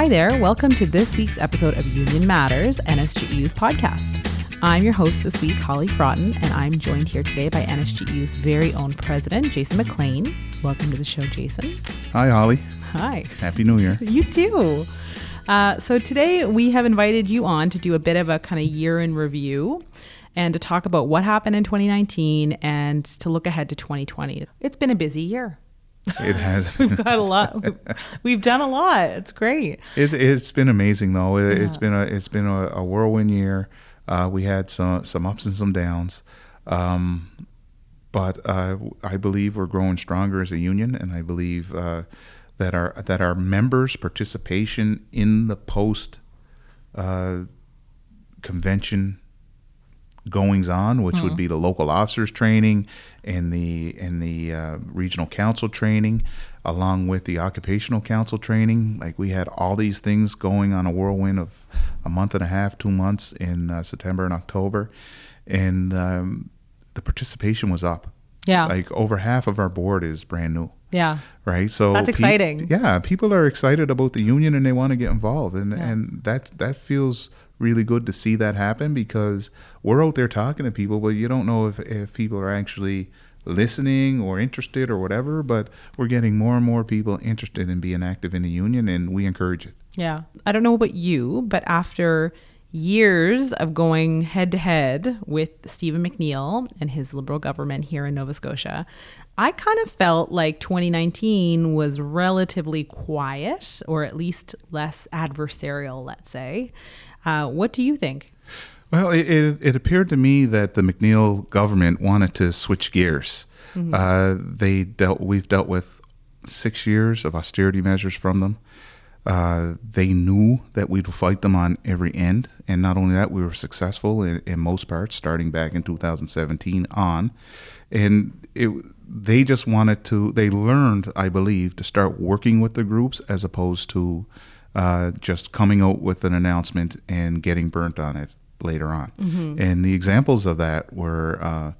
Hi there. Welcome to this week's episode of Union Matters, NSGEU's podcast. I'm your host this week, Holly Fraughton, and I'm joined here today by NSGEU's very own president, Jason MacLean. Welcome to the show, Jason. Hi, Holly. Hi. Happy New Year. You too. Uh, so today we have invited you on to do a bit of a kind of year in review and to talk about what happened in 2019 and to look ahead to 2020. It's been a busy year. It has. we've got a lot. We've done a lot. It's great. It, has been amazing, though. It, has been a it's been a, a whirlwind year. Uh, we had some some ups and some downs, um, but uh, I believe we're growing stronger as a union, and I believe uh, that our that our members' participation in the post uh, convention goings on, which mm-hmm. would be the local officers training and the and the uh, regional council training, along with the occupational council training. Like we had all these things going on a whirlwind of a month and a half, two months in uh, September and October, and um, the participation was up. Yeah, like over half of our board is brand new. Yeah. Right. So that's exciting. Pe- yeah, people are excited about the union and they want to get involved, and yeah. and that that feels really good to see that happen because we're out there talking to people, but you don't know if, if people are actually listening or interested or whatever. But we're getting more and more people interested in being active in the union, and we encourage it. Yeah. I don't know about you, but after years of going head to head with Stephen McNeil and his Liberal government here in Nova Scotia, I kind of felt like 2019 was relatively quiet or at least less adversarial, let's say. Uh, what do you think? Well, it, it, it, appeared to me that the McNeil government wanted to switch gears. Mm-hmm. Uh, they dealt. We've dealt with six years of austerity measures from them. Uh, they knew that we'd fight them on every end, and not only that, we were successful in, in most parts, starting back in 2017 on. And it, they just wanted to. They learned, I believe, to start working with the groups as opposed to uh, just coming out with an announcement and getting burnt on it later on. Mm-hmm. And the examples of that were uh,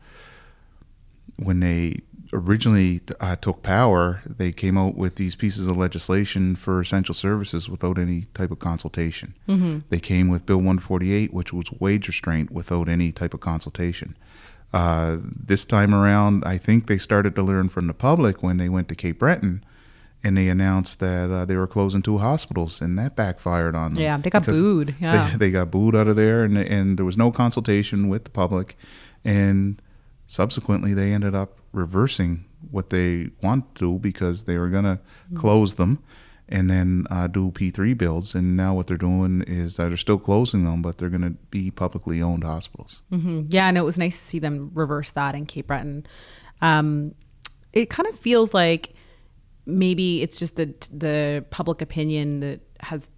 when they originally uh, took power, they came out with these pieces of legislation for essential services without any type of consultation. Mm-hmm. They came with Bill 148, which was wage restraint without any type of consultation. Uh, this time around, I think they started to learn from the public when they went to Cape Breton and they announced that uh, they were closing two hospitals, and that backfired on them. Yeah, they got booed. Yeah, they, they, got booed out of there, and and there was no consultation with the public, and subsequently they ended up reversing what they want to do because they were gonna mm-hmm. close them, and then uh, do P three builds, and now what they're doing is uh, they're still closing them, but they're gonna be publicly owned hospitals. Mm-hmm. Yeah, and it was nice to see them reverse that in Cape Breton. Um, it kind of feels like maybe it's just the the public opinion that has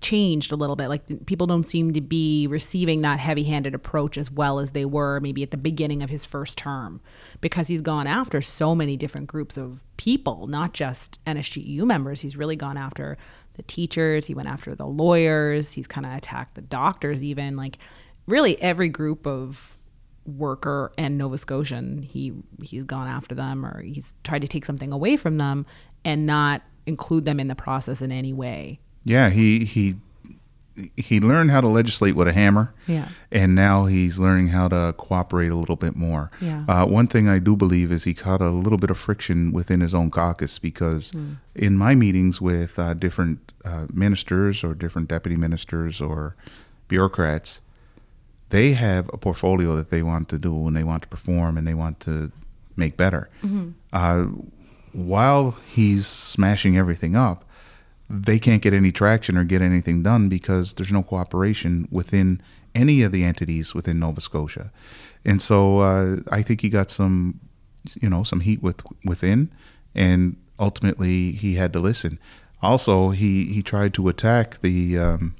changed a little bit. Like people don't seem to be receiving that heavy-handed approach as well as they were maybe at the beginning of his first term, because he's gone after so many different groups of people, not just NSGEU members. He's really gone after the teachers. He went after the lawyers. He's kind of attacked the doctors, even like really every group of worker and Nova Scotian, he he's gone after them or he's tried to take something away from them and not include them in the process in any way. Yeah, he he he learned how to legislate with a hammer. Yeah. And now he's learning how to cooperate a little bit more. Yeah. Uh, one thing I do believe is he caught a little bit of friction within his own caucus because mm. in my meetings with uh, different uh, ministers or different deputy ministers or bureaucrats, they have a portfolio that they want to do and they want to perform and they want to make better. Mm-hmm. Uh, while he's smashing everything up, they can't get any traction or get anything done because there's no cooperation within any of the entities within Nova Scotia. And so uh, I think he got some, you know, some heat with within, and ultimately he had to listen. Also, he he tried to attack the um,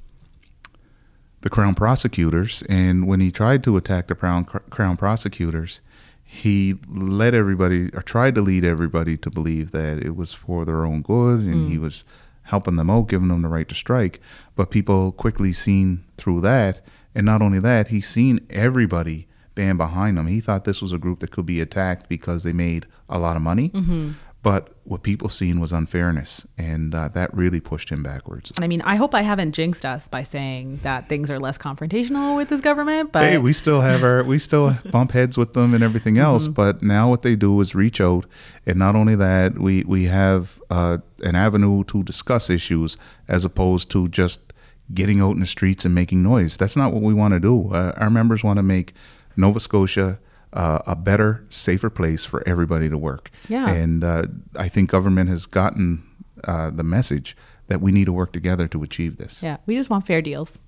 the crown prosecutors, and when he tried to attack the crown crown prosecutors, he led everybody or tried to lead everybody to believe that it was for their own good, and mm. he was helping them out, giving them the right to strike. But people quickly seen through that, and not only that, he seen everybody band behind them. He thought this was a group that could be attacked because they made a lot of money. Mm-hmm. But what people seen was unfairness, and uh, that really pushed him backwards. And I mean, I hope I haven't jinxed us by saying that things are less confrontational with this government. But hey, we still have our we still bump heads with them and everything else. Mm-hmm. But now what they do is reach out, and not only that, we we have uh, an avenue to discuss issues as opposed to just getting out in the streets and making noise. That's not what we want to do. Uh, our members want to make Nova Scotia uh, a better, safer place for everybody to work. Yeah. And uh, I think government has gotten uh, the message that we need to work together to achieve this. Yeah, we just want fair deals.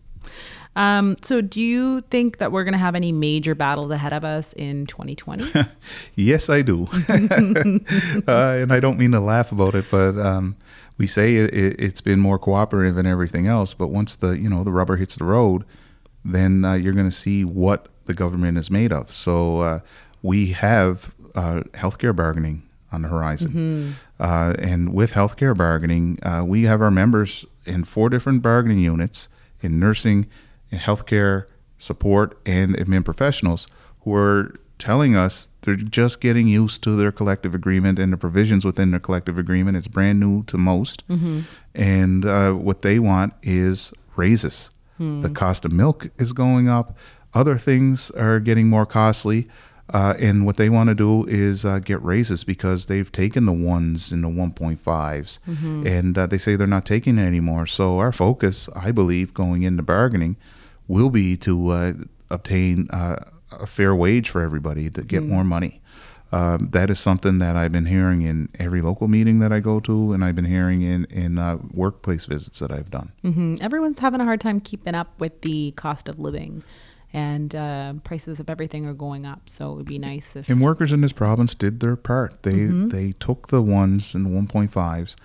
Um, so, do you think that we're going to have any major battles ahead of us in 2020? yes, I do. uh, and I don't mean to laugh about it, but um, we say it, has been more cooperative and everything else. But once the you know the rubber hits the road, then uh, you're going to see what the government is made of. So uh, we have uh, healthcare bargaining on the horizon. Mm-hmm. Uh, and with healthcare bargaining, uh, we have our members in four different bargaining units in nursing, in healthcare support, and admin professionals who are telling us they're just getting used to their collective agreement and the provisions within their collective agreement. It's brand new to most. Mm-hmm. And uh, what they want is raises. Mm. The cost of milk is going up. Other things are getting more costly. Uh, and what they want to do is uh, get raises because they've taken the ones and the 1.5s mm-hmm. and uh, they say they're not taking it anymore. So, our focus, I believe, going into bargaining will be to uh, obtain uh, a fair wage for everybody to get mm. more money. Um, that is something that I've been hearing in every local meeting that I go to, and I've been hearing in in uh, workplace visits that I've done. Mm-hmm. Everyone's having a hard time keeping up with the cost of living and uh, prices of everything are going up. So it would be nice if. And workers in this province did their part. They mm-hmm. they took the ones and the one point fives,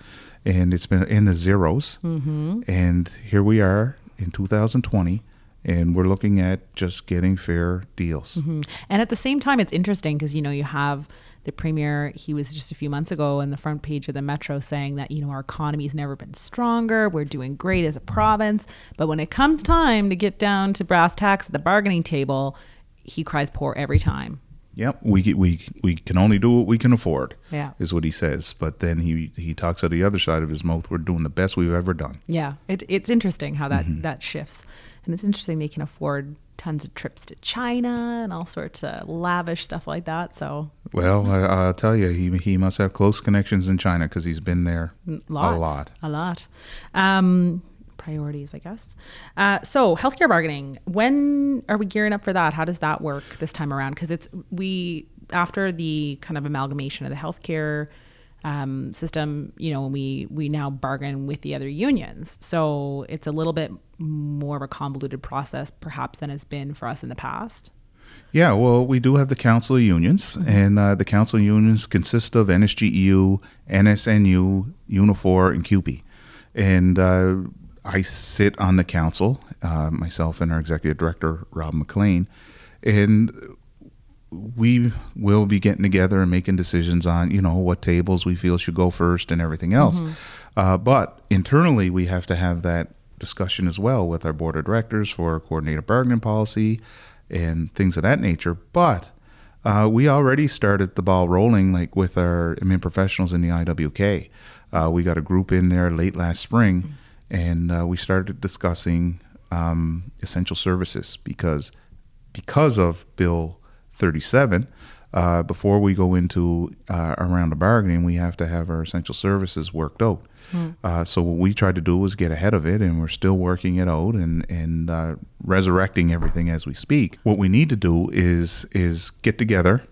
and it's been in the zeros, mm-hmm. And here we are in 2020 and we're looking at just getting fair deals. Mm-hmm. And at the same time, it's interesting because you know you have the premier, he was just a few months ago on the front page of the Metro saying that, you know, our economy's never been stronger. We're doing great as a province. But when it comes time to get down to brass tacks at the bargaining table, he cries poor every time. Yep, we we we can only do what we can afford. Yeah, is what he says. But then he he talks out the other side of his mouth. We're doing the best we've ever done. Yeah, it, it's interesting how that mm-hmm. that shifts, and it's interesting they can afford tons of trips to China and all sorts of lavish stuff like that. So, well, I, will tell you, he he must have close connections in China because he's been there Lots, a lot, a lot. Um, priorities, I guess. Uh, so, healthcare bargaining. When are we gearing up for that? How does that work this time around? Because it's we after the kind of amalgamation of the healthcare um, system, you know, we we now bargain with the other unions. So it's a little bit more of a convoluted process, perhaps, than it's been for us in the past. Yeah, well, we do have the council of unions, mm-hmm. and uh, the council of unions consist of NSGEU, NSNU, Unifor, and CUPE. And uh, I sit on the council, uh, myself and our executive director, Rob McLean. And we will be getting together and making decisions on you know what tables we feel should go first and everything else mm-hmm. uh, but internally we have to have that discussion as well with our board of directors for coordinated bargaining policy and things of that nature but uh, we already started the ball rolling like with our admin professionals in the iwk uh, we got a group in there late last spring mm-hmm. and uh, we started discussing um, essential services because because of bill 37. Uh, before we go into uh, a round of bargaining, we have to have our essential services worked out. Mm. Uh, so what we tried to do was get ahead of it, and we're still working it out and and uh, resurrecting everything as we speak. What we need to do is is get together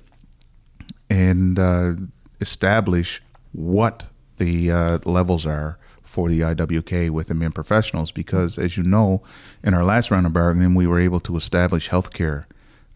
and uh, establish what the uh, levels are for the IWK with the men professionals, because as you know, in our last round of bargaining, we were able to establish healthcare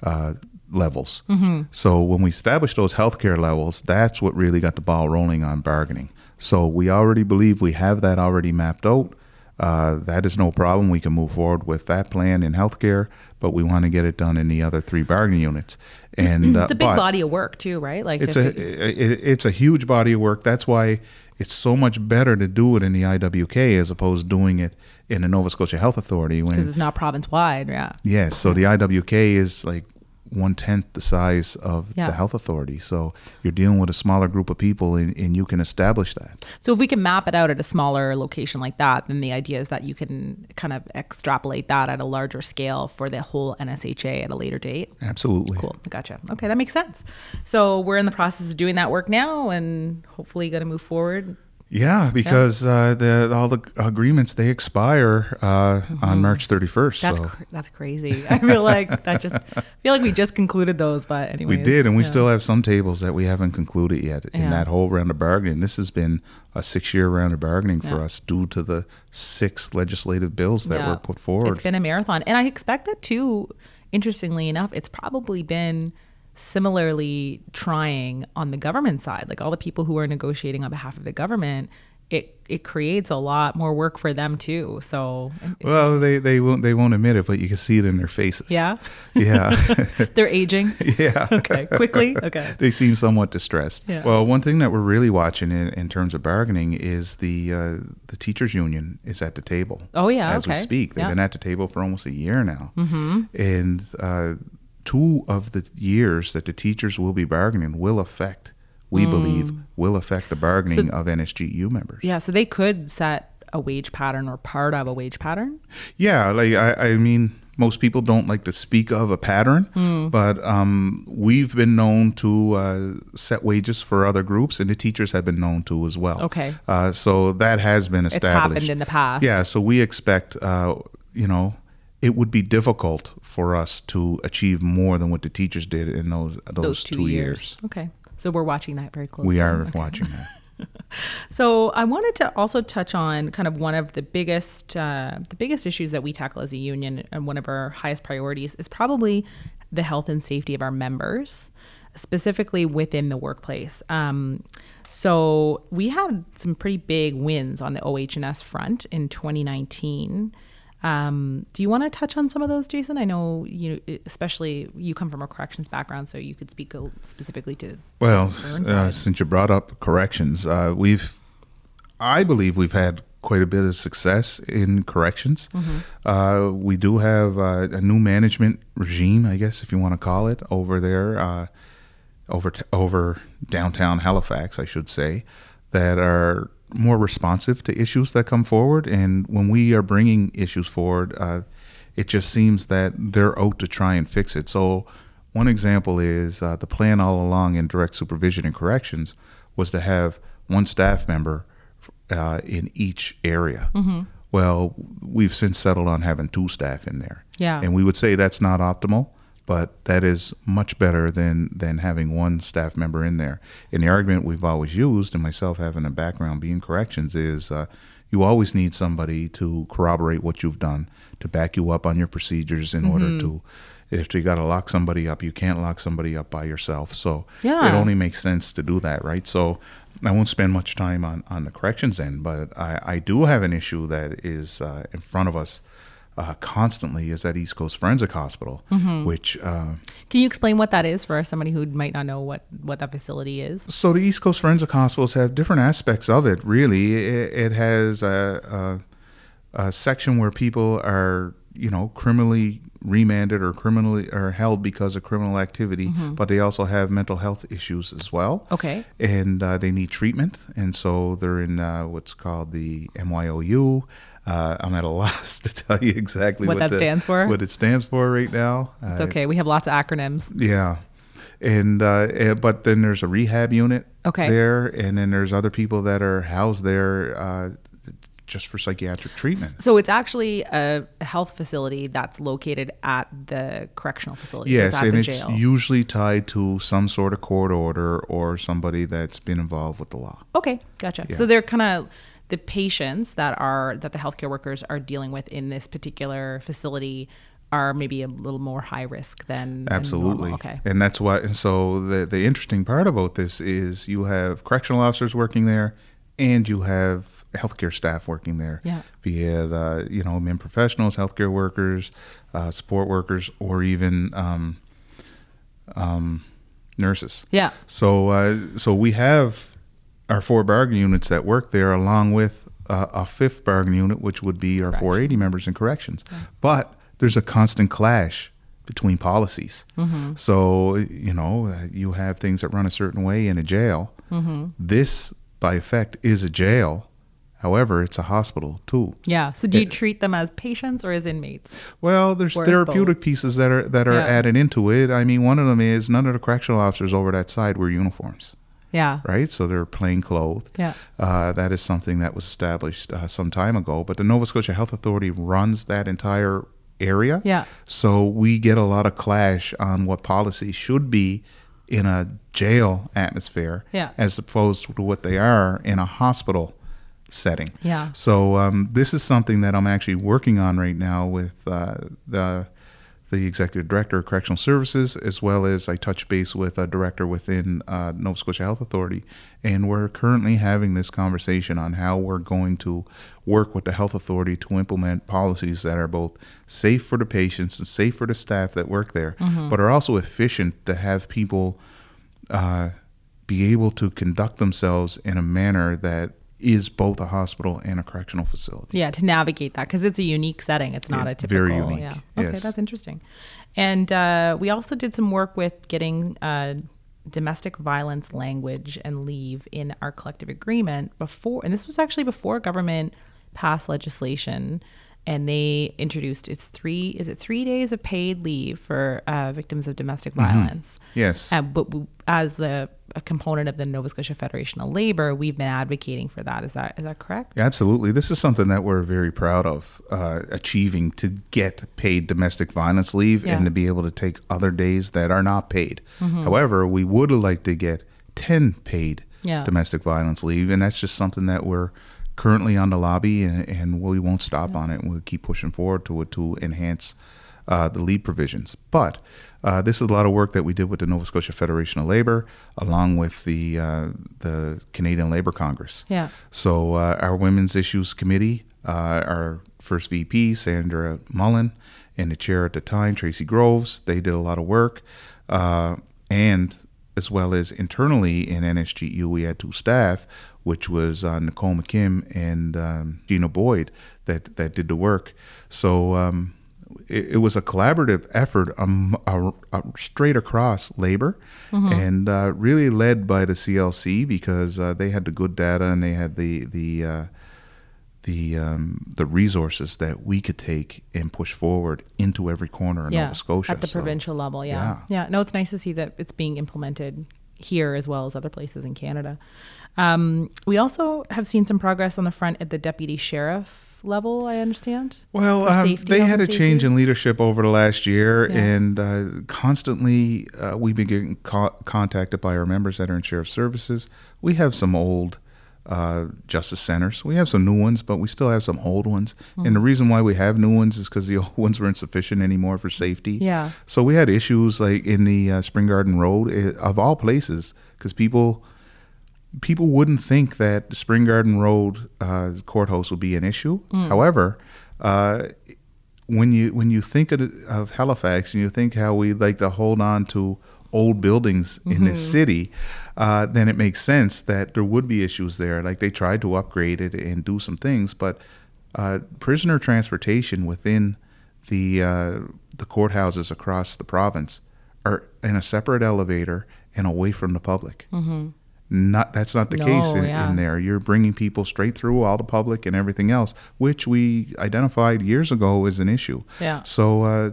uh, levels. Mm-hmm. So when we established those healthcare levels, that's what really got the ball rolling on bargaining. So we already believe we have that already mapped out. Uh, that is no problem. We can move forward with that plan in healthcare, but we want to get it done in the other three bargaining units. And uh, it's a big body of work too, right? Like it's a it, it's a huge body of work. That's why it's so much better to do it in the IWK as opposed to doing it in the Nova Scotia Health Authority because it's not province wide. Yeah. Yes. So the IWK is like one tenth the size of Yeah. the health authority. So you're dealing with a smaller group of people, and, and you can establish that. So if we can map it out at a smaller location like that, then the idea is that you can kind of extrapolate that at a larger scale for the whole NSHA at a later date. Absolutely. Cool. Gotcha. Okay, that makes sense. So we're in the process of doing that work now and hopefully going to move forward. Yeah, because Uh, the all the agreements they expire uh, on March 31st. Mm-hmm. That's so cr- that's crazy. I feel like that just I feel like we just concluded those, but anyway. we did, and we still have some tables that we haven't concluded yet in Yeah. that whole round of bargaining. This has been a six-year round of bargaining for us due to the six legislative bills that Yeah. were put forward. It's been a marathon. And I expect that too, interestingly enough, it's probably been similarly trying on the government side. Like all the people who are negotiating on behalf of the government, it it creates a lot more work for them too. So well, they they won't they won't admit it, but you can see it in their faces. yeah. Yeah. They're aging. yeah. Okay. Quickly. Okay. they seem somewhat distressed. Yeah. Well, one thing that we're really watching in, in terms of bargaining is the uh, the teachers union is at the table. Oh, yeah, as we speak, they've Yeah. been at the table for almost a year now, mm-hmm. and uh, two of the years that the teachers will be bargaining will affect, we believe, will affect the bargaining Mm. So- of NSGU members. Yeah. So they could set a wage pattern or part of a wage pattern. Yeah, like I, I mean, most people don't like to speak of a pattern, Hmm. but um, we've been known to uh, set wages for other groups, and the teachers have been known to as well. Okay. uh, so that has been established. It's happened in the past. Yeah, so we expect, uh, you know, it would be difficult for us to achieve more than what the teachers did in those those, two, years. Okay. So we're watching that very closely. We are Okay. watching that. So I wanted to also touch on kind of one of the biggest uh, the biggest issues that we tackle as a union and one of our highest priorities is probably the health and safety of our members, specifically within the workplace. Um, so we had some pretty big wins on the OH&S front in 2019. Um, do you want to touch on some of those, Jason? I know you, especially you come from a corrections background, so you could speak specifically to. Well, uh, since you brought up corrections, uh, we've, I believe we've had quite a bit of success in corrections. Uh, we do have uh, a new management regime, I guess, if you want to call it, over there, uh, over t- over downtown Halifax, I should say, that are more responsive to issues that come forward. And when we are bringing issues forward, uh, it just seems that they're out to try and fix it. So, one example is uh, the plan all along in direct supervision and corrections was to have one staff member uh, in each area. Well, we've since settled on having two staff in there. Yeah. And we would say that's not optimal, but that is much better than than having one staff member in there. And the argument we've always used, and myself having a background being corrections, is uh, you always need somebody to corroborate what you've done, to back you up on your procedures in order to. If you got to lock somebody up, you can't lock somebody up by yourself. So Yeah. it only makes sense to do that, right? So I won't spend much time on, on the corrections end, but I, I do have an issue that is uh, in front of us uh, constantly is at East Coast Forensic Hospital, which uh, Can you explain what that is for somebody who might not know what what that facility is? so the East Coast Forensic Hospitals have different aspects of it. Really, it, it has a, a, a section where people are you know criminally remanded or criminally or held because of criminal activity, but they also have mental health issues as well. Okay. and uh, they need treatment, and so they're in uh, what's called the MYOU. Uh, I'm at a loss to tell you exactly What that the- stands for? What it stands for right now. It's Uh, okay. We have lots of acronyms. yeah, and uh, eh, but then there's a rehab unit Okay. there, and then there's other people that are housed there uh, just for psychiatric treatment. So it's actually a health facility that's located at the correctional facility. so Yes, it's at and it's jail. usually tied to some sort of court order or somebody that's been involved with the law. okay, gotcha. Yeah. So they're kind of the patients that are that the healthcare workers are dealing with in this particular facility are maybe a little more high risk than than Absolutely. normal. Okay. And that's why. And so the the interesting part about this is you have correctional officers working there, and you have healthcare staff working there. Yeah. Be it uh, you know men professionals, healthcare workers, uh, support workers, or even um, um, nurses. Yeah. So uh, so we have our four bargain units that work there, along with uh, a fifth bargain unit, which would be our 480 members in corrections. But there's a constant clash between policies. Mm-hmm. So, you know, you have things that run a certain way in a jail. Mm-hmm. This, by effect, is a jail. However, it's a hospital too. Yeah. So do you It- treat them as patients or as inmates? Well, there's Or therapeutic pieces that are that are Yeah. added into it. I mean, one of them is none of the correctional officers over that side wear uniforms, Yeah. right? So they're plain clothed. Yeah. Uh, that is something that was established uh, some time ago. But the Nova Scotia Health Authority runs that entire area. Yeah. So we get a lot of clash on what policy should be in a jail atmosphere Yeah. as opposed to what they are in a hospital setting. Yeah. So um, this is something that I'm actually working on right now with uh, the the executive director of correctional services, as well as I touch base with a director within uh, Nova Scotia Health Authority, and we're currently having this conversation on how we're going to work with the health authority to implement policies that are both safe for the patients and safe for the staff that work there, but are also efficient to have people uh, be able to conduct themselves in a manner that is both a hospital and a correctional facility. Yeah, to navigate that because it's a unique setting. It's not It's a typical. very unique, Yeah. Okay, yes. that's interesting. And uh, we also did some work with getting uh, domestic violence language and leave in our collective agreement before, and this was actually before government passed legislation. And they introduced it's three is it three days of paid leave for uh, victims of domestic violence. Yes. Uh, but as the a component of the Nova Scotia Federation of Labor, we've been advocating for that. Is that is that correct? Absolutely. This is something that we're very proud of uh, achieving to get paid domestic violence leave Yeah. and to be able to take other days that are not paid. Mm-hmm. However, we would like to get 10 paid Yeah. domestic violence leave, and that's just something that we're currently on the lobby and, and we won't stop on it. We'll keep pushing forward to it to enhance uh, the leave provisions. But uh, this is a lot of work that we did with the Nova Scotia Federation of Labor, along with the uh, the Canadian Labor Congress. Yeah. So uh, our Women's Issues Committee, uh, our first VP, Sandra Mullen, and the chair at the time, Tracy Groves, they did a lot of work. Uh, and as well as internally in NSGU, we had two staff, which was uh, Nicole McKim and um, Gina Boyd that, that did the work. So um, it, it was a collaborative effort um, uh, uh, straight across labor and uh, really led by the CLC because uh, they had the good data and they had the the uh, the um, the resources that we could take and push forward into every corner in Nova Scotia at the So, provincial level. Yeah. yeah, No, it's nice to see that it's being implemented here as well as other places in Canada. Um, we also have seen some progress on the front at the deputy sheriff level. I understand. Well, um, they had a and change in leadership over the last year, Yeah. and uh, constantly uh, we've been getting co- contacted by our members that are in sheriff services. We have some old uh, justice centers. We have some new ones, but we still have some old ones. Mm-hmm. And the reason why we have new ones is because the old ones were insufficient anymore for safety. Yeah. So we had issues like in the uh, Spring Garden Road, eh, of all places, because people people wouldn't think that Spring Garden Road uh, courthouse would be an issue. However, uh, when you when you think of, of Halifax and you think how we like to hold on to old buildings in this city, uh, then it makes sense that there would be issues there. Like they tried to upgrade it and do some things, but uh, prisoner transportation within the uh, the courthouses across the province are in a separate elevator and away from the public. Not that's not the No, case in, yeah. in there. You're bringing people straight through all the public and everything else, which we identified years ago as an issue. Yeah. So uh,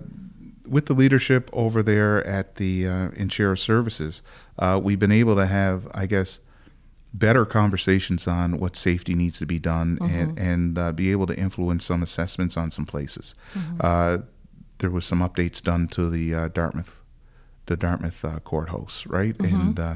with the leadership over there at the uh, in sheriff services, uh, we've been able to have, I guess, better conversations on what safety needs to be done and and uh, be able to influence some assessments on some places. Uh, there was some updates done to the uh, Dartmouth, the Dartmouth uh, courthouse, right? And uh,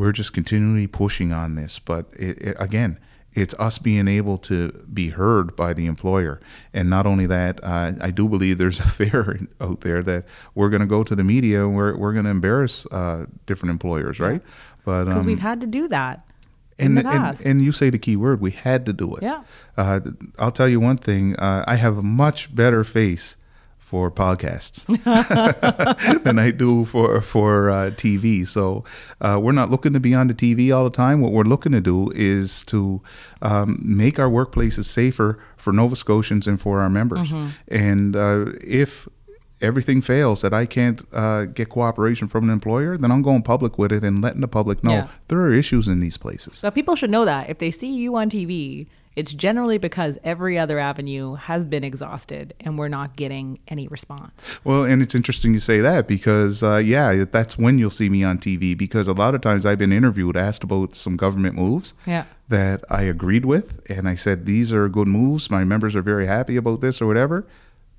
we're just continually pushing on this. But it, it, again, it's us being able to be heard by the employer. And not only that, uh, I do believe there's a fear out there that we're going to go to the media and we're, we're going to embarrass uh, different employers, right? But Because um, we've had to do that in and, the and, past. and you say the key word, we had to do it. Yeah. Uh, I'll tell you one thing. Uh, I have a much better face for podcasts than I do for for uh, TV. So uh, we're not looking to be on the TV all the time. What we're looking to do is to um, make our workplaces safer for Nova Scotians and for our members. And uh, if everything fails, that I can't uh, get cooperation from an employer, then I'm going public with it and letting the public know Yeah. there are issues in these places. So people should know that if they see you on TV, it's generally because every other avenue has been exhausted and we're not getting any response. Well, and it's interesting you say that because, uh, yeah, that's when you'll see me on TV. Because a lot of times I've been interviewed, asked about some government moves Yeah. that I agreed with, and I said these are good moves. My members are very happy about this or whatever.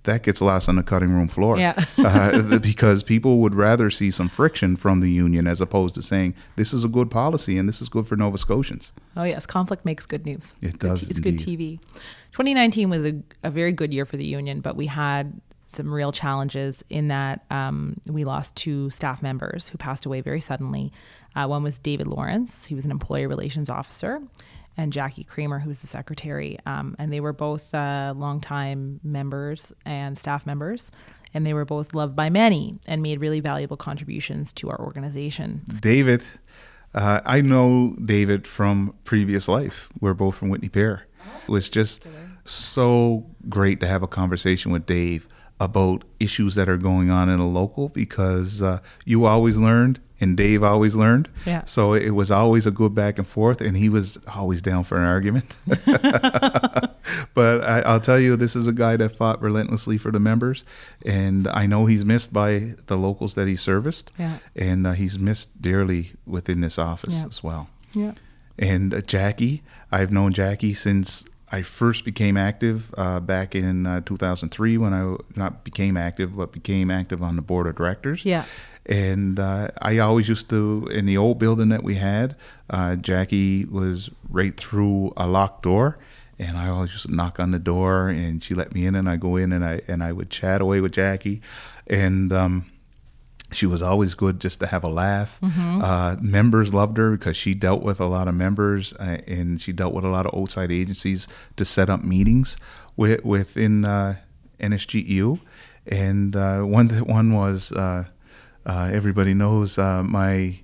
That gets lost on the cutting room floor. Yeah. uh, because people would rather see some friction from the union as opposed to saying this is a good policy and this is good for Nova Scotians. Oh yes, conflict makes good news. It does It's good TV. 2019 was a, a very good year for the union, but we had some real challenges in that um, we lost two staff members who passed away very suddenly. Uh, one was David Lawrence, he was an employee relations officer, and Jackie Kramer, who was the secretary. Um, and they were both uh, longtime members and staff members. And they were both loved by many and made really valuable contributions to our organization. David, uh, I know David from previous life. We're both from Whitney Pier. It was just so great to have a conversation with Dave about issues that are going on in a local because uh, you always learned and Dave always learned. Yeah. So it was always a good back and forth, and he was always down for an argument. but I, I'll tell you, this is a guy that fought relentlessly for the members, and I know he's missed by the locals that he serviced, Yeah. and uh, he's missed dearly within this office Yeah. as well. Yeah. And uh, Jackie, I've known Jackie since I first became active uh, back in uh, 2003 when I not became active, but became active on the board of directors. Yeah. And uh, I always used to, in the old building that we had, uh, Jackie was right through a locked door. And I always used to knock on the door, and she let me in, and I go in, and I and I would chat away with Jackie, and um, she was always good just to have a laugh. Uh, members loved her because she dealt with a lot of members uh, and she dealt with a lot of outside agencies to set up meetings with, within uh, NSGEU. And uh, one one was uh, uh, everybody knows uh, my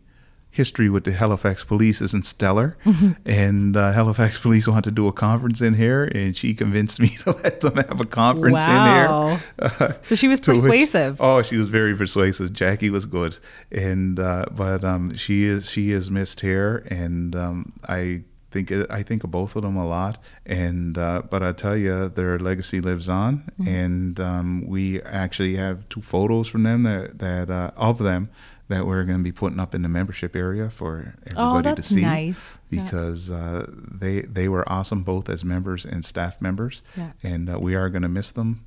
history with the Halifax Police isn't stellar, and uh, Halifax Police wanted to do a conference in here, and she convinced me to let them have a conference Wow. in here. So she was To which- persuasive. oh, she was very persuasive. Jackie was good, and uh, but um, she is she is missed here, and um, I think I think of both of them a lot. And uh, but I tell you, their legacy lives on, Mm-hmm. and um, we actually have two photos from them that that uh, of them that we're going to be putting up in the membership area for Oh, everybody that's to see nice. Yeah. because uh, they they were awesome both as members and staff members, Yeah. and uh, we are going to miss them.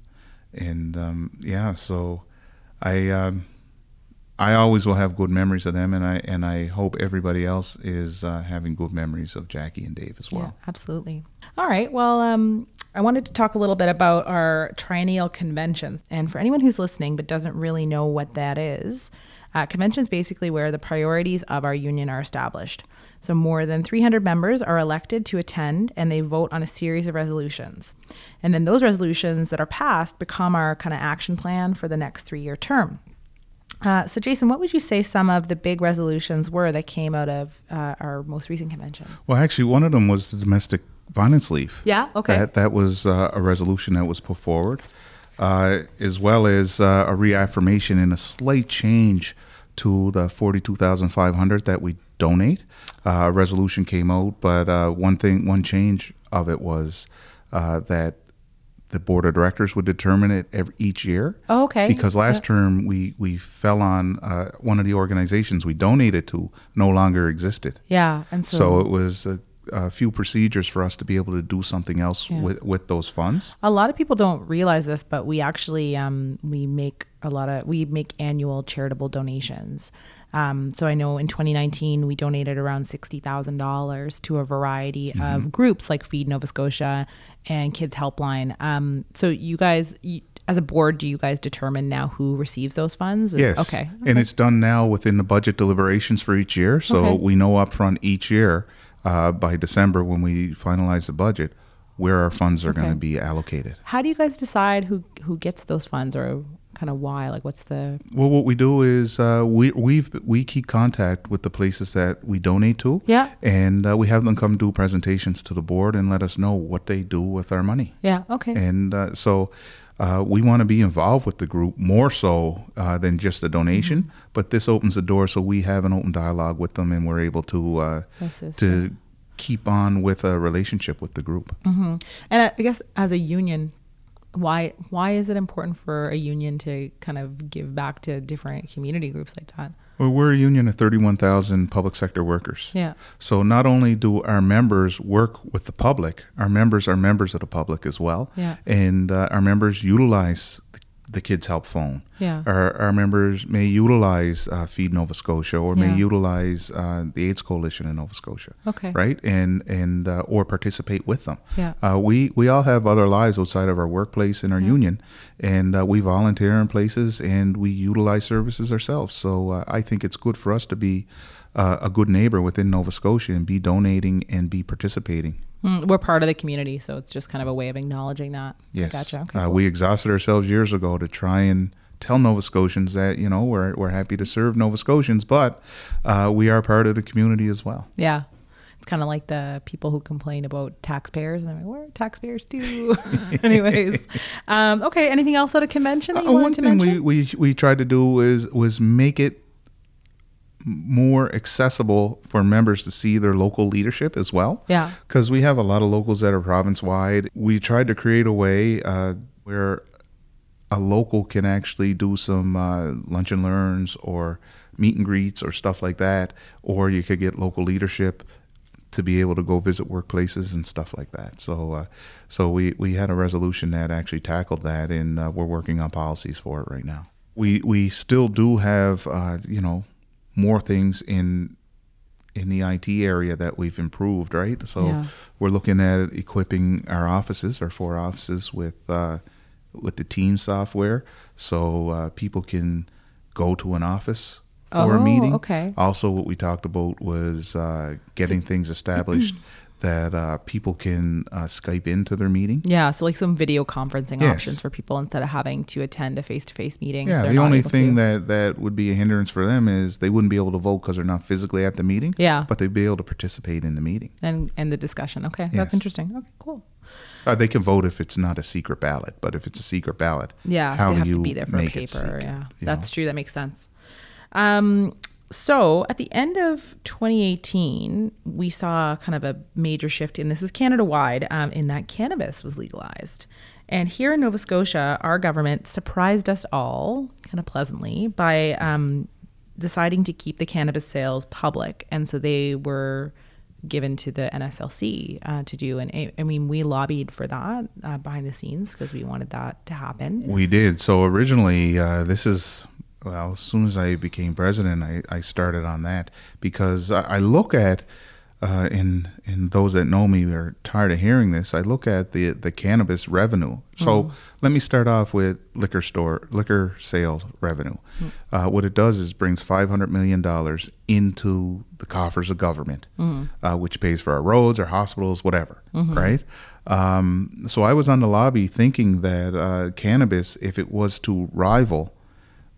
And um, yeah, so I um, I always will have good memories of them, and I and I hope everybody else is uh, having good memories of Jackie and Dave as well. Yeah, absolutely. All right. Well, um, I wanted to talk a little bit about our triennial conventions. And for anyone who's listening but doesn't really know what that is, uh, conventions basically where the priorities of our union are established. So more than 300 members are elected to attend and they vote on a series of resolutions. And then those resolutions that are passed become our kind of action plan for the next three year term. Uh, so, Jason, what would you say some of the big resolutions were that came out of uh, our most recent convention? Well, actually, one of them was the domestic violence leave. Yeah, okay. That that was uh, a resolution that was put forward, uh, as well as uh, a reaffirmation and a slight change to the forty-two thousand five hundred that we donate. Uh, a resolution came out, but uh, one thing, one change of it was uh, that the board of directors would determine it every, each year. Oh, okay. Because last term we we fell on uh, one of the organizations we donated to no longer existed. Yeah, and so, So it was a, a few procedures for us to be able to do something else Yeah. with with those funds. a lot of people don't realize this, but we actually um, we make a lot of we make annual charitable donations. Um, so I know in 2019 we donated around sixty thousand dollars to a variety Mm-hmm. of groups like Feed Nova Scotia and Kids Helpline. Um, so you guys, you, as a board, do you guys determine now who receives those funds? Yes. Okay. And it's done now within the budget deliberations for each year. So Okay. we know upfront each year uh, by December when we finalize the budget where our funds are going to be allocated. How do you guys decide who who gets those funds or kind of why? Like, what's the Well, what we do is uh, we we've we keep contact with the places that we donate to. Yeah. And uh, we have them come do presentations to the board and let us know what they do with our money. yeah? Okay. And uh, so uh, we want to be involved with the group more so uh, than just a donation. Mm-hmm. But this opens the door so we have an open dialogue with them and we're able to uh, to keep on with a relationship with the group. Mm-hmm. And I guess as a union, why why is it important for a union to kind of give back to different community groups like that? Well, we're a union of 31,000 public sector workers. Yeah. So not only do our members work with the public, our members are members of the public as well. Yeah. And uh, our members utilize the, Kids Help Phone. Yeah. Our, our members may utilize uh, Feed Nova Scotia or Yeah. may utilize uh, the AIDS Coalition in Nova Scotia. Okay. Right. And and uh, or participate with them. Yeah. Uh, we we all have other lives outside of our workplace and our union, and uh, we volunteer in places and we utilize services ourselves. So uh, I think it's good for us to be uh, a good neighbor within Nova Scotia and be donating and be participating. Mm, we're part of the community, so it's just kind of a way of acknowledging that. Yes, Gotcha. Okay. uh, cool. we exhausted ourselves years ago to try and tell Nova Scotians that you know we're we're happy to serve Nova Scotians, but uh, we are part of the community as well. yeah. It's kind of like the people who complain about taxpayers. And I'm like, "Where are taxpayers too. Anyways, um, okay. Anything else at a convention that you Uh, wanted one to thing mention? we, we we tried to do was was make it more accessible for members to see their local leadership as well. Yeah. because we have a lot of locals that are province wide. We tried to create a way uh, where a local can actually do some uh, lunch and learns or meet and greets or stuff like that, or you could get local leadership to be able to go visit workplaces and stuff like that. So, uh, so we, we had a resolution that actually tackled that, and uh, we're working on policies for it right now. We we still do have uh, you know more things in in the IT area that we've improved, right? So Yeah. we're looking at equipping our offices, our four offices, with uh, with the team software, so uh, people can go to an office for Oh, a meeting. okay. Also, what we talked about was uh, getting things established that uh, people can uh, Skype into their meeting. Yeah, so like some video conferencing Yes. options for people instead of having to attend a face-to-face meeting. Yeah, the only thing to. that, that would be a hindrance for them is they wouldn't be able to vote because they're not physically at the meeting. Yeah. But they'd be able to participate in the meeting. and and the discussion. Okay, Yes. that's interesting. Okay, cool. Uh, they can vote if it's not a secret ballot, but if it's a secret ballot, Yeah, how they do have you to be there for make paper. secret, Yeah, that's know? true. That makes sense. Um, so at the end of 2018, we saw kind of a major shift, and this was Canada wide, um, in that cannabis was legalized. And here in Nova Scotia, our government surprised us all kind of pleasantly by um, deciding to keep the cannabis sales public. And so they were given to the NSLC uh, to do. And I- mean, we lobbied for that uh, behind the scenes because we wanted that to happen. We did. So originally, uh, this is well. As soon as I became president, I, I started on that because I, I look at, uh, and and those that know me are tired of hearing this. I look at the the cannabis revenue. So let me start off with liquor store liquor sales revenue. Uh, what it does is brings five hundred million dollars into the coffers of government, uh, which pays for our roads, our hospitals, whatever. Right. Um, so I was on the lobby thinking that uh, cannabis, if it was to rival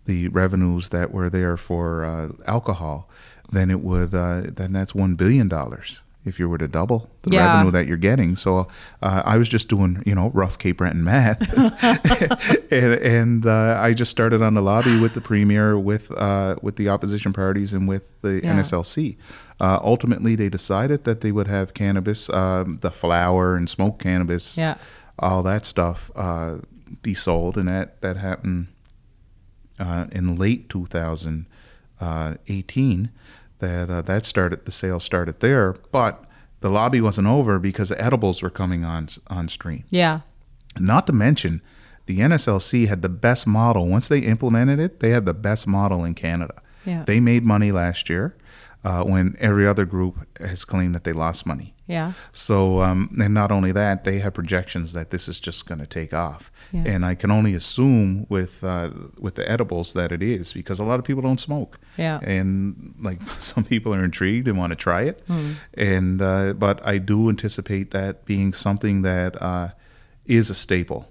the revenues that were there for uh, alcohol, then it would uh, then that's one billion dollars if you were to double the Yeah. revenue that you're getting. So uh, I was just doing you know rough Cape Breton math, and, and uh, I just started on the lobby with the premier, with uh, with the opposition parties, and with the Yeah. NSLC. Uh, ultimately, they decided that they would have cannabis, um, the flower and smoke cannabis, Yeah. all that stuff uh, be sold, and that that happened uh, in late 2018. That uh, that started the sale started there, but the lobby wasn't over because the edibles were coming on on stream. Yeah. Not to mention, the NSLC had the best model. Once they implemented it, they had the best model in Canada. Yeah. They made money last year uh, when every other group has claimed that they lost money. Yeah. So, um, and not only that, they have projections that this is just going to take off. Yeah. And I can only assume with uh, with the edibles that it is because a lot of people don't smoke. Yeah. And like some people are intrigued and want to try it. Hmm. And uh, but I do anticipate that being something that uh, is a staple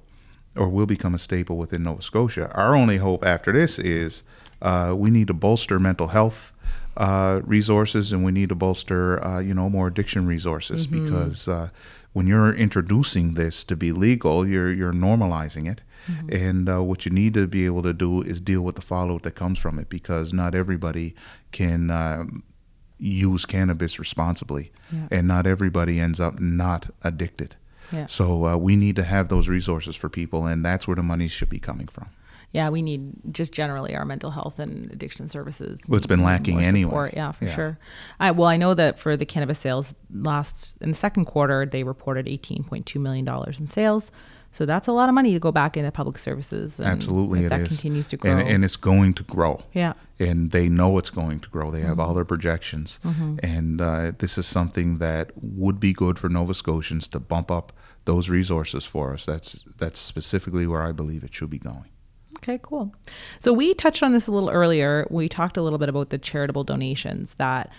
or will become a staple within Nova Scotia. Our only hope after this is uh, we need to bolster mental health uh, resources, and we need to bolster, uh, you know, more addiction resources Mm-hmm. because uh, when you're introducing this to be legal, you're you're normalizing it, Mm-hmm. and uh, what you need to be able to do is deal with the fallout that comes from it because not everybody can. Um, use cannabis responsibly Yeah. and not everybody ends up not addicted Yeah. so uh, we need to have those resources for people and that's where the money should be coming from yeah, we need just generally our mental health and addiction services. Well, it's been lacking anyway. support. Yeah, for Yeah. sure. I, well, I know that for the cannabis sales last in the second quarter, they reported eighteen point two million dollars in sales. So that's a lot of money to go back into public services. And absolutely if it that is. continues to grow. and, and it's going to grow yeah, and they know it's going to grow. They have Mm-hmm. all their projections, and uh, this is something that would be good for Nova Scotians to bump up those resources for us. That's that's specifically where I believe it should be going. Okay, cool. So we touched on this a little earlier. We talked a little bit about the charitable donations that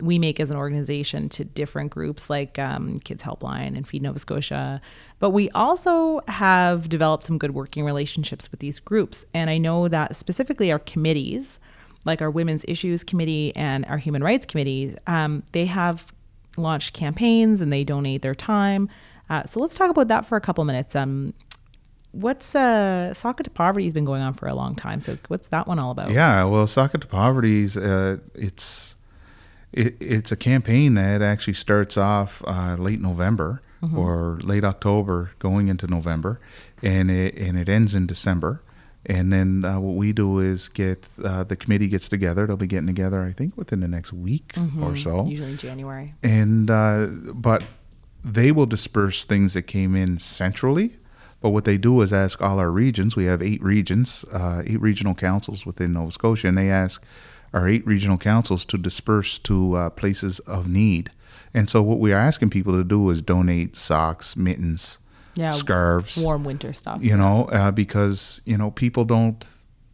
we make as an organization to different groups like um, Kids Helpline and Feed Nova Scotia. But we also have developed some good working relationships with these groups. And I know that specifically our committees, like our Women's Issues Committee and our Human Rights Committee, um, they have launched campaigns and they donate their time. Uh, so let's talk about that for a couple minutes. Um, what's uh sock it to poverty has been going on for a long time so what's that one all about Yeah, well, Sock it to Poverty's uh, it's it, it's a campaign that actually starts off uh, late November or late October, going into November, and it and it ends in December. And then uh, what we do is get uh, the committee gets together. They'll be getting together, I think, within the next week or so usually in january and uh, but they will disperse things that came in centrally. But what they do is ask all our regions. We have eight regions, uh, eight regional councils within Nova Scotia, and they ask our eight regional councils to disperse to uh, places of need. And so what we are asking people to do is donate socks, mittens, yeah scarves, warm winter stuff you know, uh, because you know people don't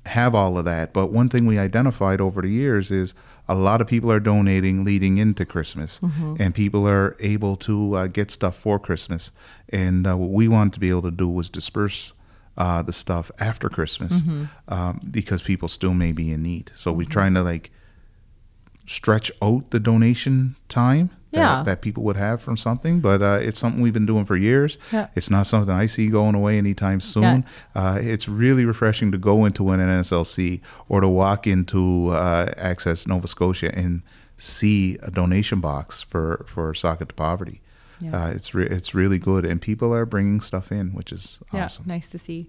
have all of that. But one thing we identified over the years is a lot of people are donating leading into Christmas, and people are able to uh, get stuff for Christmas. And uh, what we wanted to be able to do was disperse. Uh, the stuff after Christmas, um, because people still may be in need. So we're trying to like stretch out the donation time Yeah. that people would have from something, but uh, it's something we've been doing for years. Yeah. It's not something I see going away anytime soon. Uh, it's really refreshing to go into an NSLC or to walk into uh, Access Nova Scotia and see a donation box for for Sock it to Poverty. Yeah. Uh, it's re- it's really good, and people are bringing stuff in, which is yeah awesome. nice to see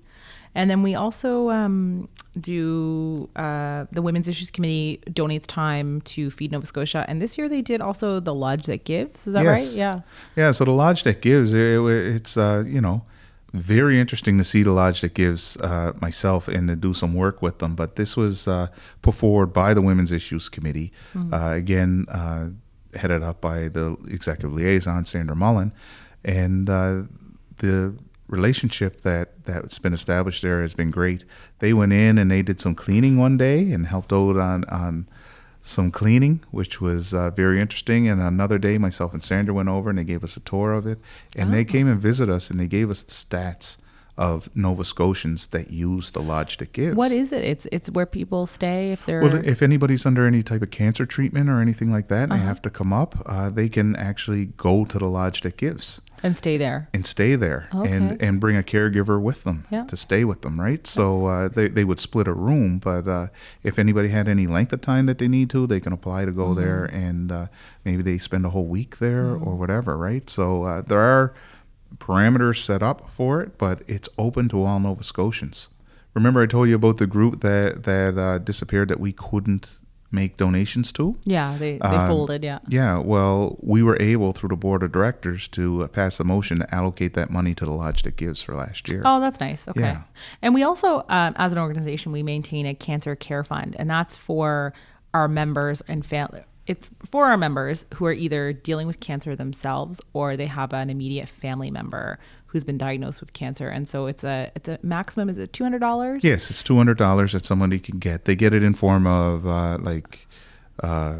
and then we also um, do uh, the women's issues committee donates time to feed nova scotia. And this year they did also the lodge that gives. Is that right? Yeah. Yeah, so the lodge that gives it, it's uh, you know very interesting to see the lodge that gives uh, myself and to do some work with them. But this was uh, put forward by the Women's Issues Committee, uh, again uh, headed up by the executive liaison Sandra Mullen, and uh, the relationship that that's been established there has been great. They went in and they did some cleaning one day and helped out on on some cleaning, which was uh, very interesting. And another day, myself and Sandra went over and they gave us a tour of it. And they came and visited us and they gave us the stats of Nova Scotians that use the lodge that gives. what is it it's it's where people stay if they're Well, if anybody's under any type of cancer treatment or anything like that, and Uh-huh. they have to come up, uh, they can actually go to the lodge that gives and stay there and stay there and Okay. and bring a caregiver with them Yeah. to stay with them right so uh, they, they would split a room but uh, if anybody had any length of time that they need to they can apply to go Mm-hmm. there and uh, maybe they spend a whole week there or whatever right so uh, there are parameters set up for it but it's open to all nova scotians remember i told you about the group that that uh, disappeared that we couldn't make donations to yeah they, they Um, folded yeah yeah, well, we were able through the board of directors to uh, pass a motion to allocate that money to the lodge that gives for last year. Oh, that's nice. Okay. Yeah. And we also, um, as an organization, we maintain a cancer care fund, and that's for our members and family. It's for our members who are either dealing with cancer themselves or they have an immediate family member who's been diagnosed with cancer. And so it's a it's a maximum is it two hundred dollars? Yes, it's two hundred dollars that somebody can get. They get it in form of uh, like uh,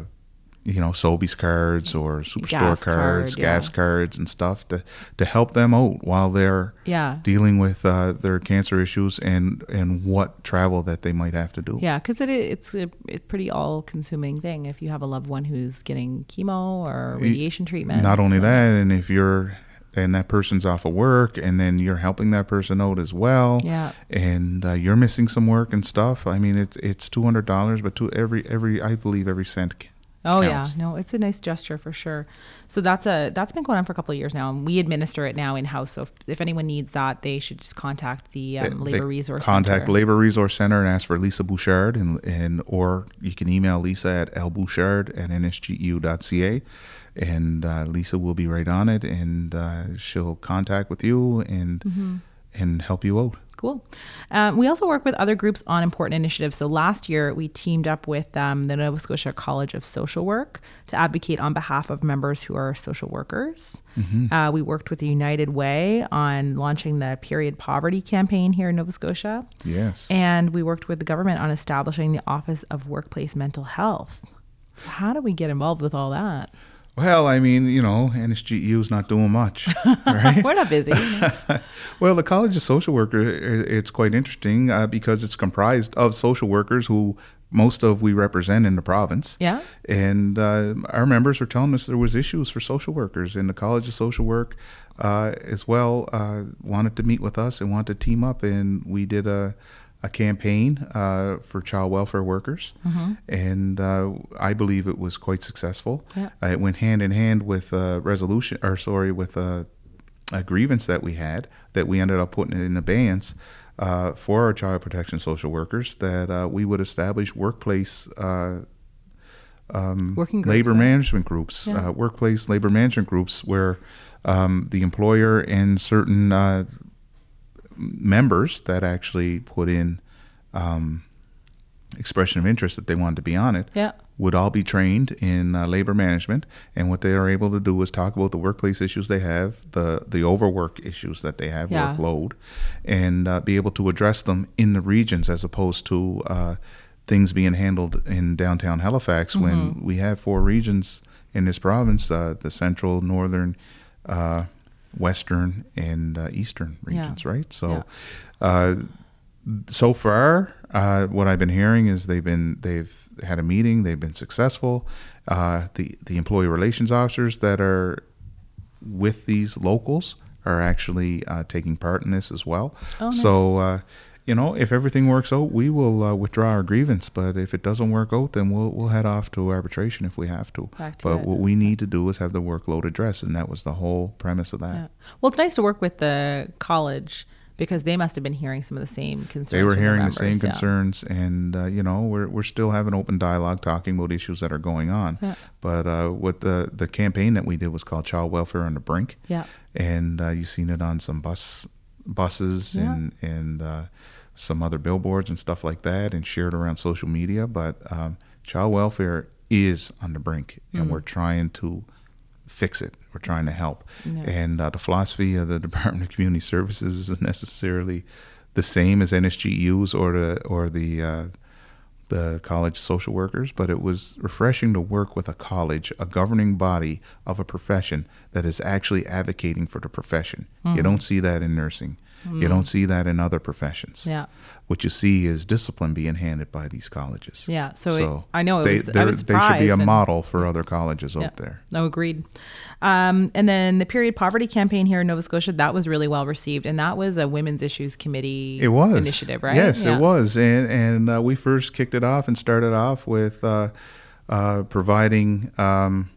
you know, Sobeys cards or Superstore Gas cards, card, yeah. gas cards, and stuff to to help them out while they're Yeah. dealing with uh, their cancer issues and and what travel that they might have to do. Yeah, because it, it's a, a pretty all consuming thing. If you have a loved one who's getting chemo or radiation treatment. Not only that, and if you're and that person's off of work, and then you're helping that person out as well. Yeah. And uh, you're missing some work and stuff. I mean, it's it's two hundred dollars, but to every every I believe every cent. c- Oh yeah, no, it's a nice gesture for sure. So that's a that's been going on for a couple of years now, and we administer it now in house. So if, if anyone needs that, they should just contact the um, labor they resource Contact center. Labor Resource Center and ask for Lisa Bouchard, and and or you can email Lisa at lbouchard at nsgeu.ca, and uh, Lisa will be right on it, and uh, she'll contact with you and Mm-hmm. and help you out. Cool. Um, we also work with other groups on important initiatives. So last year, we teamed up with um, the Nova Scotia College of Social Work to advocate on behalf of members who are social workers. Uh, we worked with the United Way on launching the period poverty campaign here in Nova Scotia. Yes. And we worked with the government on establishing the Office of Workplace Mental Health. So how do we get involved with all that? Well, I mean, you know, NSGEU is not doing much, right? We're not busy. well, the College of Social Worker, it's quite interesting uh, because it's comprised of social workers who most of we represent in the province. Yeah. And uh, our members were telling us there was issues for social workers, in the College of Social Work uh, as well uh, wanted to meet with us and wanted to team up, and we did a a campaign uh, for child welfare workers, and uh, I believe it was quite successful. Yeah. Uh, it went hand in hand with a resolution, or sorry, with a, a grievance that we had that we ended up putting in abeyance uh, for our child protection social workers that uh, we would establish workplace uh, um, Working groups, labor yeah. management groups, Yeah. uh, workplace labor management groups, where um, the employer and certain uh, members that actually put in um, expression of interest that they wanted to be on it Yeah. would all be trained in uh, labor management, and what they are able to do is talk about the workplace issues they have, the the overwork issues that they have, Yeah. workload, and uh, be able to address them in the regions as opposed to uh, things being handled in downtown Halifax Mm-hmm. when we have four regions in this province: uh, the central, northern. Uh, Western and uh, Eastern Yeah. regions, right? So, Yeah. uh, so far, uh, what I've been hearing is they've been they've had a meeting, they've been successful. Uh, the the employee relations officers that are with these locals are actually uh, taking part in this as well. Oh, nice. So. You know, if everything works out, we will uh, withdraw our grievance. But if it doesn't work out, then we'll we'll head off to arbitration if we have to. To but it. what we need to do is have the workload addressed, and that was the whole premise of that. Yeah. Well, it's nice to work with the college because they must have been hearing some of the same concerns. they were hearing the members, same yeah. concerns and uh, you know we're, we're still having open dialogue talking about issues that are going on Yeah. but uh, what the the campaign that we did was called child welfare on the brink Yeah. and uh, you've seen it on some bus buses Yeah. and and uh, some other billboards and stuff like that and shared around social media but um, child welfare is on the brink and Mm. we're trying to fix it we're trying to help Yeah. and uh, the philosophy of the Department of Community Services isn't necessarily the same as NSGEU's or the or the uh, the college social workers, but it was refreshing to work with a college, a governing body of a profession that is actually advocating for the profession. Mm-hmm. You don't see that in nursing. You don't see that in other professions. Yeah. What you see is discipline being handed by these colleges. Yeah. So, it, I know it they, was, I was they should be a and- model for other colleges Yeah. out there. No, agreed. Um, and then the period poverty campaign here in Nova Scotia, that was really well received. And that was a women's issues committee It was initiative, right? Yes, Yeah. it was, and and uh, we first kicked it off and started off with uh, uh, providing, um,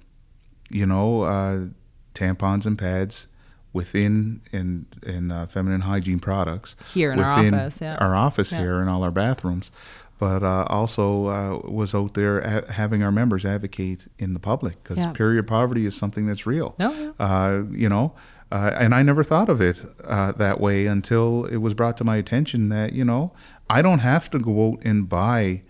you know, uh, tampons and pads within in in uh, feminine hygiene products Here in our office, yeah. our office Yeah. here in all our bathrooms. But uh, also uh, was out there a- having our members advocate in the public because Yeah. period poverty is something that's real. No, yeah. Uh, you know, uh, and I never thought of it uh, that way until it was brought to my attention that you know I don't have to go out and buy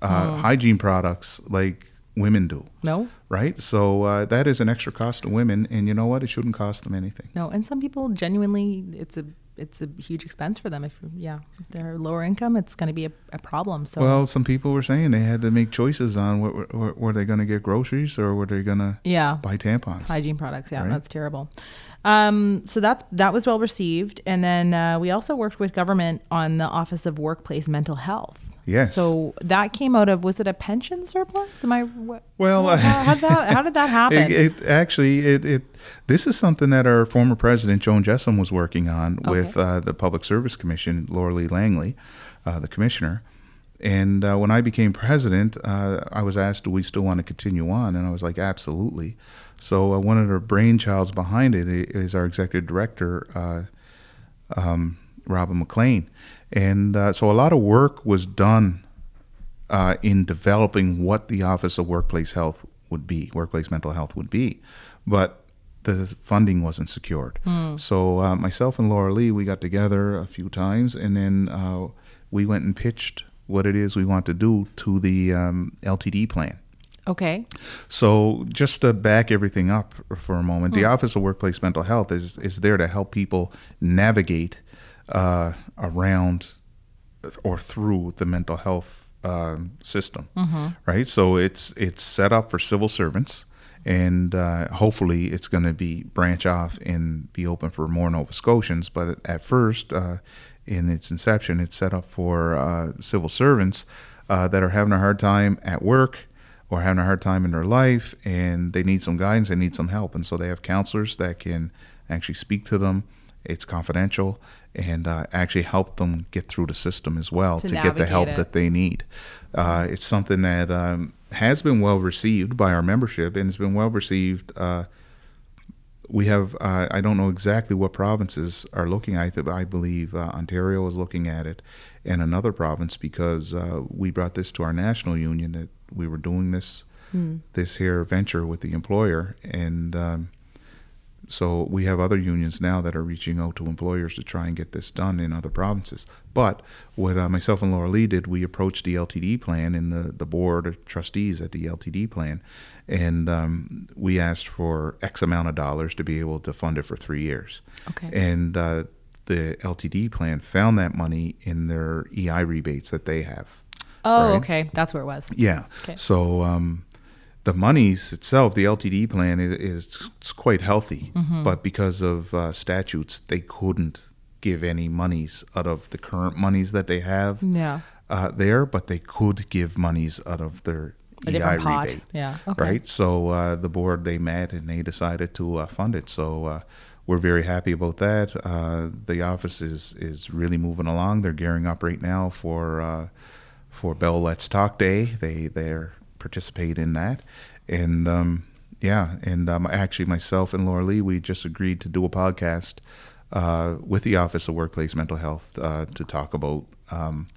uh, Oh. hygiene products like women do, No, right? So uh, that is an extra cost to women, and you know what? It shouldn't cost them anything. no, and some people genuinely, it's a it's a huge expense for them. If yeah, if they're lower income, it's going to be a, a problem. So Well, some people were saying they had to make choices on what were, were they going to get groceries or were they going to yeah, buy tampons. hygiene products. Yeah, Right. that's terrible. Um, so that's that was well received, and then uh, we also worked with government on the Office of Workplace Mental Health. Yes. So that came out of was it a pension surplus? Am I what, Well, how, how, did that, how did that happen? It, it actually it, it this is something that our former president Joan Jessome was working on Okay. with uh, the Public Service Commission, Laura Lee Langley, uh, the commissioner. And uh, when I became president, uh, I was asked, "Do we still want to continue on?" And I was like, "Absolutely." So uh, one of the brainchilds behind it is our executive director, uh, um, Robin McLean, and uh, so a lot of work was done uh, in developing what the Office of Workplace Health would be, workplace mental health would be, but the funding wasn't secured. So uh, myself and Laura Lee, we got together a few times, and then uh, we went and pitched what it is we want to do to the um, LTD plan. okay. So, just to back everything up for a moment, Hmm. the Office of Workplace Mental Health is, is there to help people navigate uh, around or through the mental health um, system, Mm-hmm. right? So it's it's set up for civil servants, and uh, hopefully it's going to be branch off and be open for more Nova Scotians. But at first, uh, in its inception, it's set up for uh, civil servants uh, that are having a hard time at work or having a hard time in their life and they need some guidance, they need some help. And so they have counselors that can actually speak to them. It's confidential and uh, actually help them get through the system as well To to, get the help it. that they need. Uh, it's something that um, has been well received by our membership and it's been well received. Uh, we have, uh, I don't know exactly what provinces are looking at it, but I believe uh, Ontario is looking at it and another province because uh, we brought this to our national union that we were doing this this here venture with the employer and um, so we have other unions now that are reaching out to employers to try and get this done in other provinces. But what uh, myself and Laura Lee did, we approached the LTD plan and the, the board of trustees at the LTD plan, and um, we asked for X amount of dollars to be able to fund it for three years. Okay. And uh, the LTD plan found that money in their EI rebates that they have. Oh, right? okay. That's where it was. Yeah. Okay. So um, the monies itself, the LTD plan is, is it's quite healthy, Mm-hmm. but because of uh, statutes, they couldn't give any monies out of the current monies that they have Yeah. uh, there, but they could give monies out of their A EI different pot. rebate. Yeah. Okay. Right. So uh, the board they met and they decided to uh, fund it. So uh, we're very happy about that. Uh, the office is is really moving along. They're gearing up right now for uh, for Bell Let's Talk Day. They they're participate in that, and um, yeah, and um, actually myself and Laura Lee we just agreed to do a podcast uh, with the Office of Workplace Mental Health uh, to talk about um,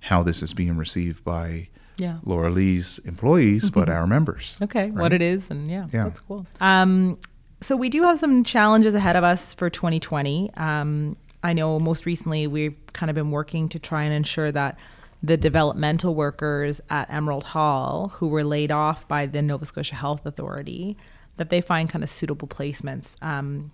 how this is being received by Yeah. Laura Lee's employees, but our members. Okay, what it is, and yeah, Yeah. that's cool. Um, so we do have some challenges ahead of us for 2020. Um, I know most recently we've kind of been working to try and ensure that the developmental workers at Emerald Hall who were laid off by the Nova Scotia Health Authority that they find kind of suitable placements. Um,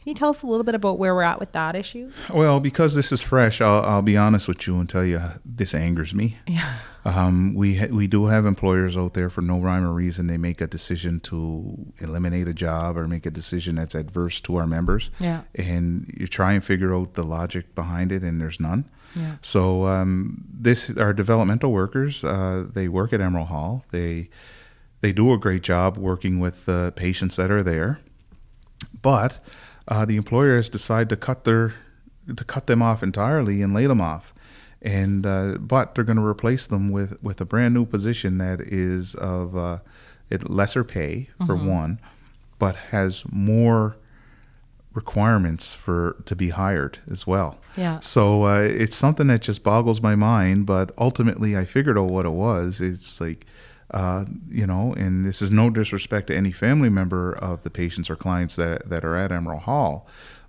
can you tell us a little bit about where we're at with that issue? Well, because this is fresh, I'll, I'll be honest with you and tell you this angers me. Yeah. Um, we ha- we do have employers out there for no rhyme or reason they make a decision to eliminate a job or make a decision that's adverse to our members. Yeah. And you try and figure out the logic behind it, and there's none. Yeah. So um, this our developmental workers. Uh, they work at Emerald Hall. They they do a great job working with the patients that are there, but uh, the employer has decided to cut their to cut them off entirely and lay them off, and uh, but they're going to replace them with with a brand new position that is of uh, lesser pay for one, but has more requirements for to be hired as well. Yeah. So uh, it's something that just boggles my mind. But ultimately, I figured out what it was. It's like, uh, you know, and this is no disrespect to any family member of the patients or clients that that are at Emerald Hall,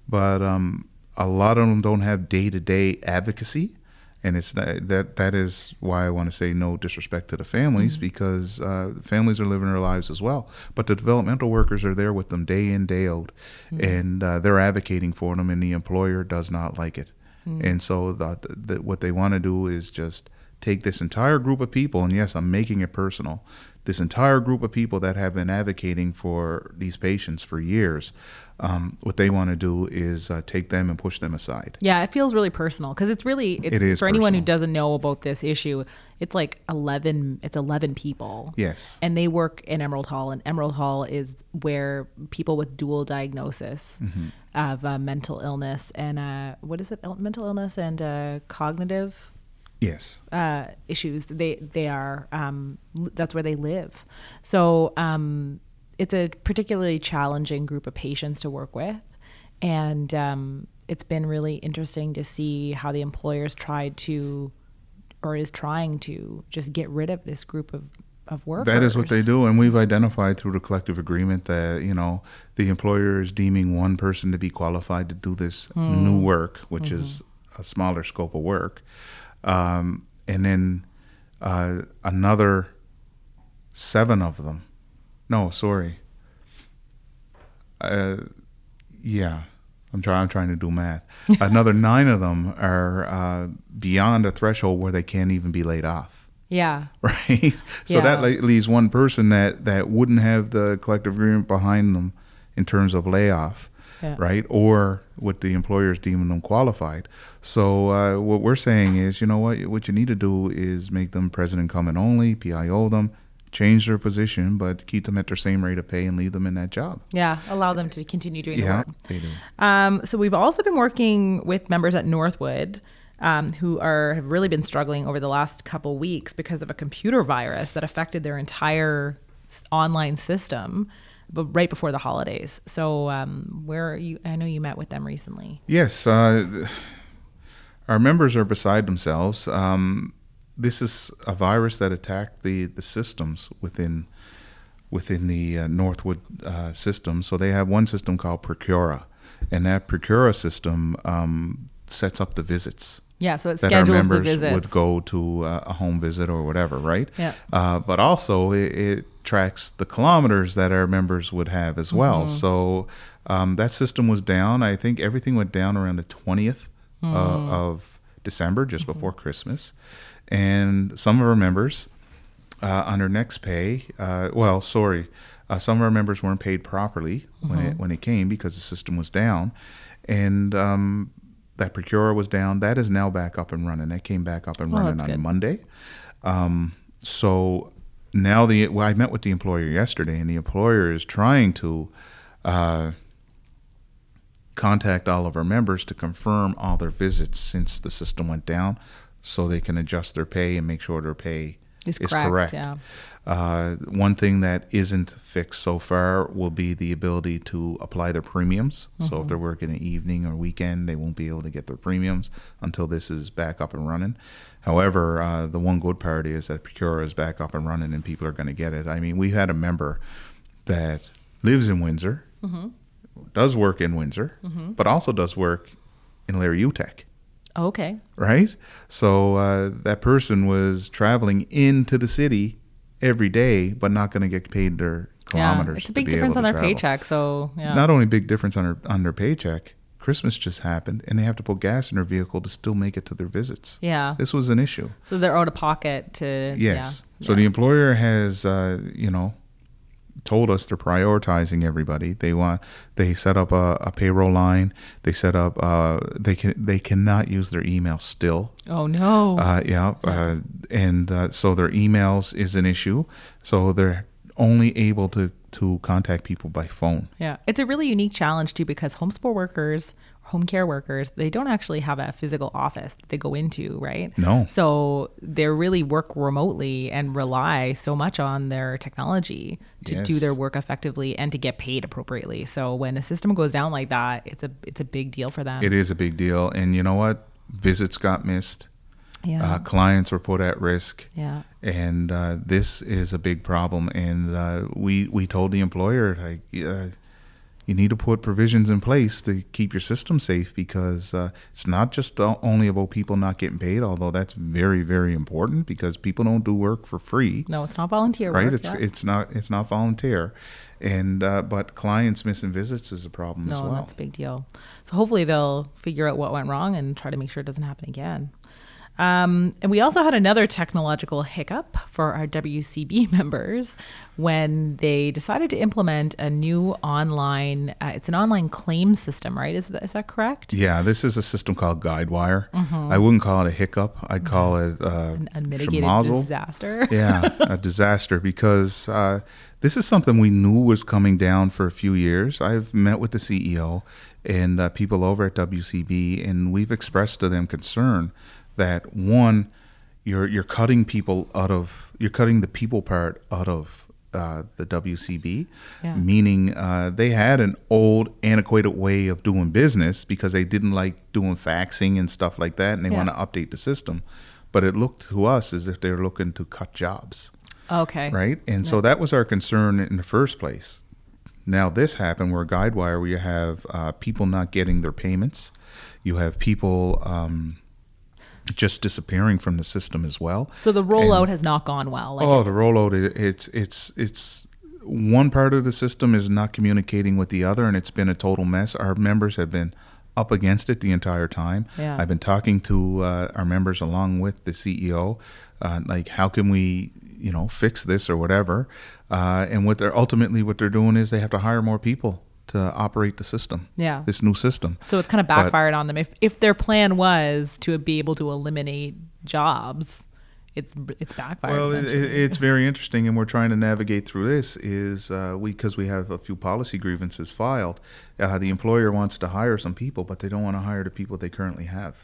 but um, a lot of them don't have day to day advocacy. And it's not, that that is why I want to say no disrespect to the families Mm-hmm. because uh, families are living their lives as well. But the developmental workers are there with them day in day out, Mm-hmm. and uh, they're advocating for them, and the employer does not like it. Mm-hmm. And so the, the, what they want to do is just take this entire group of people, and yes, I'm making it personal. This entire group of people that have been advocating for these patients for years, um, what they want to do is uh, take them and push them aside. Yeah, it feels really personal because it's really it's It is for anyone who doesn't know about this issue. It's like eleven. It's eleven people. Yes. and they work in Emerald Hall, and Emerald Hall is where people with dual diagnosis Mm-hmm. of uh, mental illness and uh, what is it? Mental illness and uh, cognitive Yes. uh, issues. They they are um, that's where they live. So um, it's a particularly challenging group of patients to work with, and um, it's been really interesting to see how the employers tried to or is trying to just get rid of this group of of workers. That is what they do, and we've identified through the collective agreement that you know the employer is deeming one person to be qualified to do this Hmm. new work, which Mm-hmm. is a smaller scope of work, um, and then uh, another seven of them. No, sorry. Uh, yeah, I'm trying. I'm trying to do math. Another nine of them are uh, beyond a threshold where they can't even be laid off Yeah. right? So Yeah. that leaves one person that that wouldn't have the collective agreement behind them in terms of layoff, Yeah. right? Or what the employers deeming them qualified. So uh, what we're saying is, you know what? What you need to do is make them president incumbent only, PIO them, change their position, but keep them at their same rate of pay and leave them in that job. Yeah. Allow them to continue doing the Yeah, work. they do. Um, so we've also been working with members at Northwood um, who are have really been struggling over the last couple weeks because of a computer virus that affected their entire s- online system, but right before the holidays. So um, where are you? I know you met with them recently. Yes, uh, our members are beside themselves. Um, this is a virus that attacked the, the systems within within the uh, Northwood uh, system. So they have one system called Procura, and that Procura system um, sets up the visits Yeah. So it that our schedules the members visits. would go to uh, a home visit or whatever, right? Yeah. Uh, but also, it, it tracks the kilometers that our members would have as well. Mm-hmm. So um, that system was down. I think everything went down around the 20th Mm. uh, of December, just Mm-hmm. before Christmas. And some of our members uh, on their next pay, uh, well, sorry, uh, some of our members weren't paid properly when Mm-hmm. it when it came because the system was down, and um, that Procura was down. That is now back up and running. That came back up and Oh, running on good. Monday. Um, so now the well, I met with the employer yesterday, and the employer is trying to uh, contact all of our members to confirm all their visits since the system went down, so they can adjust their pay and make sure their pay Is is correct, correct. yeah. Uh, one thing that isn't fixed so far will be the ability to apply their premiums. So Mm-hmm. if they're working an evening or weekend, they won't be able to get their premiums until this is back up and running. However, uh, the one good part is that Procura is back up and running and people are going to get it. I mean, we had a member that lives in Windsor, Mm-hmm. does work in Windsor, but also does work in Larry Utech Okay. right? So uh, that person was traveling into the city every day, but not going to get paid their kilometers. Yeah. It's a big difference on their travel. paycheck. So yeah. Not only big difference on their on their paycheck. Christmas just happened, and they have to put gas in their vehicle to still make it to their visits. yeah. This was an issue. So they're out of pocket to Yes. Yeah. So the employer has, uh, you know, told us they're prioritizing everybody. They want they set up a, a payroll line. They set up uh, they can they cannot use their email still. Oh no. Uh, yeah, uh, and uh, so their emails is an issue. So they're only able to to contact people by phone. Yeah, it's a really unique challenge too because home support workers, home care workers, they don't actually have a physical office that they go into, right? No. So they really work remotely and rely so much on their technology to do their work effectively and to get paid appropriately. So when a system goes down like that, it's a it's a big deal for them. It is a big deal, and you know what? Visits got missed. yeah. Uh, clients were put at risk. yeah. and uh, this is a big problem. And uh, we we told the employer like, uh, you need to put provisions in place to keep your system safe because uh, it's not just only about people not getting paid, although that's very, very important because people don't do work for free. No, it's not volunteer Right, work. it's yeah. it's not it's not volunteer, and uh, but clients missing visits is a problem no, as well. No, that's a big deal. So hopefully they'll figure out what went wrong and try to make sure it doesn't happen again. Um, and we also had another technological hiccup for our WCB members when they decided to implement a new online. Uh, it's an online claim system, right? Is that is that correct? Yeah, this is a system called GuideWire. I wouldn't call it a hiccup. I'd call it uh, Mm-hmm. An unmitigated disaster. yeah, a disaster because uh, this is something we knew was coming down for a few years. I've met with the CEO and uh, people over at WCB, and we've expressed to them concern that one, you're you're cutting people out of you're cutting the people part out of uh, the WCB, Yeah. meaning uh, they had an old, antiquated way of doing business because they didn't like doing faxing and stuff like that, and they Yeah. want to update the system. But it looked to us as if they were looking to cut jobs, Okay. right? And so that was our concern in the first place. Now this happened where GuideWire, where you have uh, people not getting their payments, you have people um, just disappearing from the system as well. So the rollout has not gone well. Like oh, the rollout! It's it's it's one part of the system is not communicating with the other, and it's been a total mess. Our members have been up against it the entire time. Yeah. I've been talking to uh, our members along with the CEO, uh, like how can we, you know, fix this or whatever. Uh, and what they're ultimately what they're doing is they have to hire more people to operate the system. Yeah. This new system. So it's kind of But- backfired on them. If if their plan was to be able to eliminate jobs, it's it's backfired. Well, it, it's very interesting, and we're trying to navigate through this. Is uh, we because we have a few policy grievances filed. Uh, the employer wants to hire some people, but they don't want to hire the people they currently have.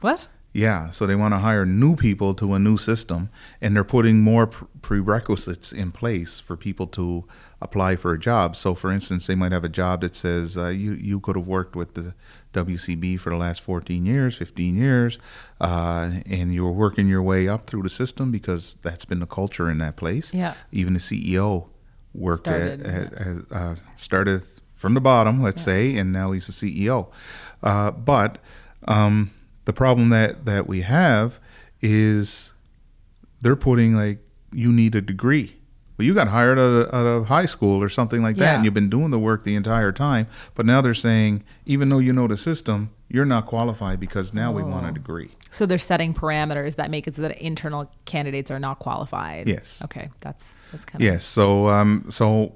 what? Yeah, so they want to hire new people to a new system, and they're putting more pr- prerequisites in place for people to apply for a job. So, for instance, they might have a job that says uh, you you could have worked with the WCB for the last 14 years, 15 years, uh, and you were working your way up through the system because that's been the culture in that place. Yeah. Even the CEO worked Started, at, at, at uh, started from the bottom, let's say, and now he's a CEO. Uh, but um, the problem that that we have is they're putting like you need a degree. Well, you got hired out of, out of high school or something like that, Yeah. and you've been doing the work the entire time. But now they're saying, even though you know the system, you're not qualified because now we want a Oh. degree. So they're setting parameters that make it so that internal candidates are not qualified. Yes. Okay, that's that's kind of Yes. So, um, so,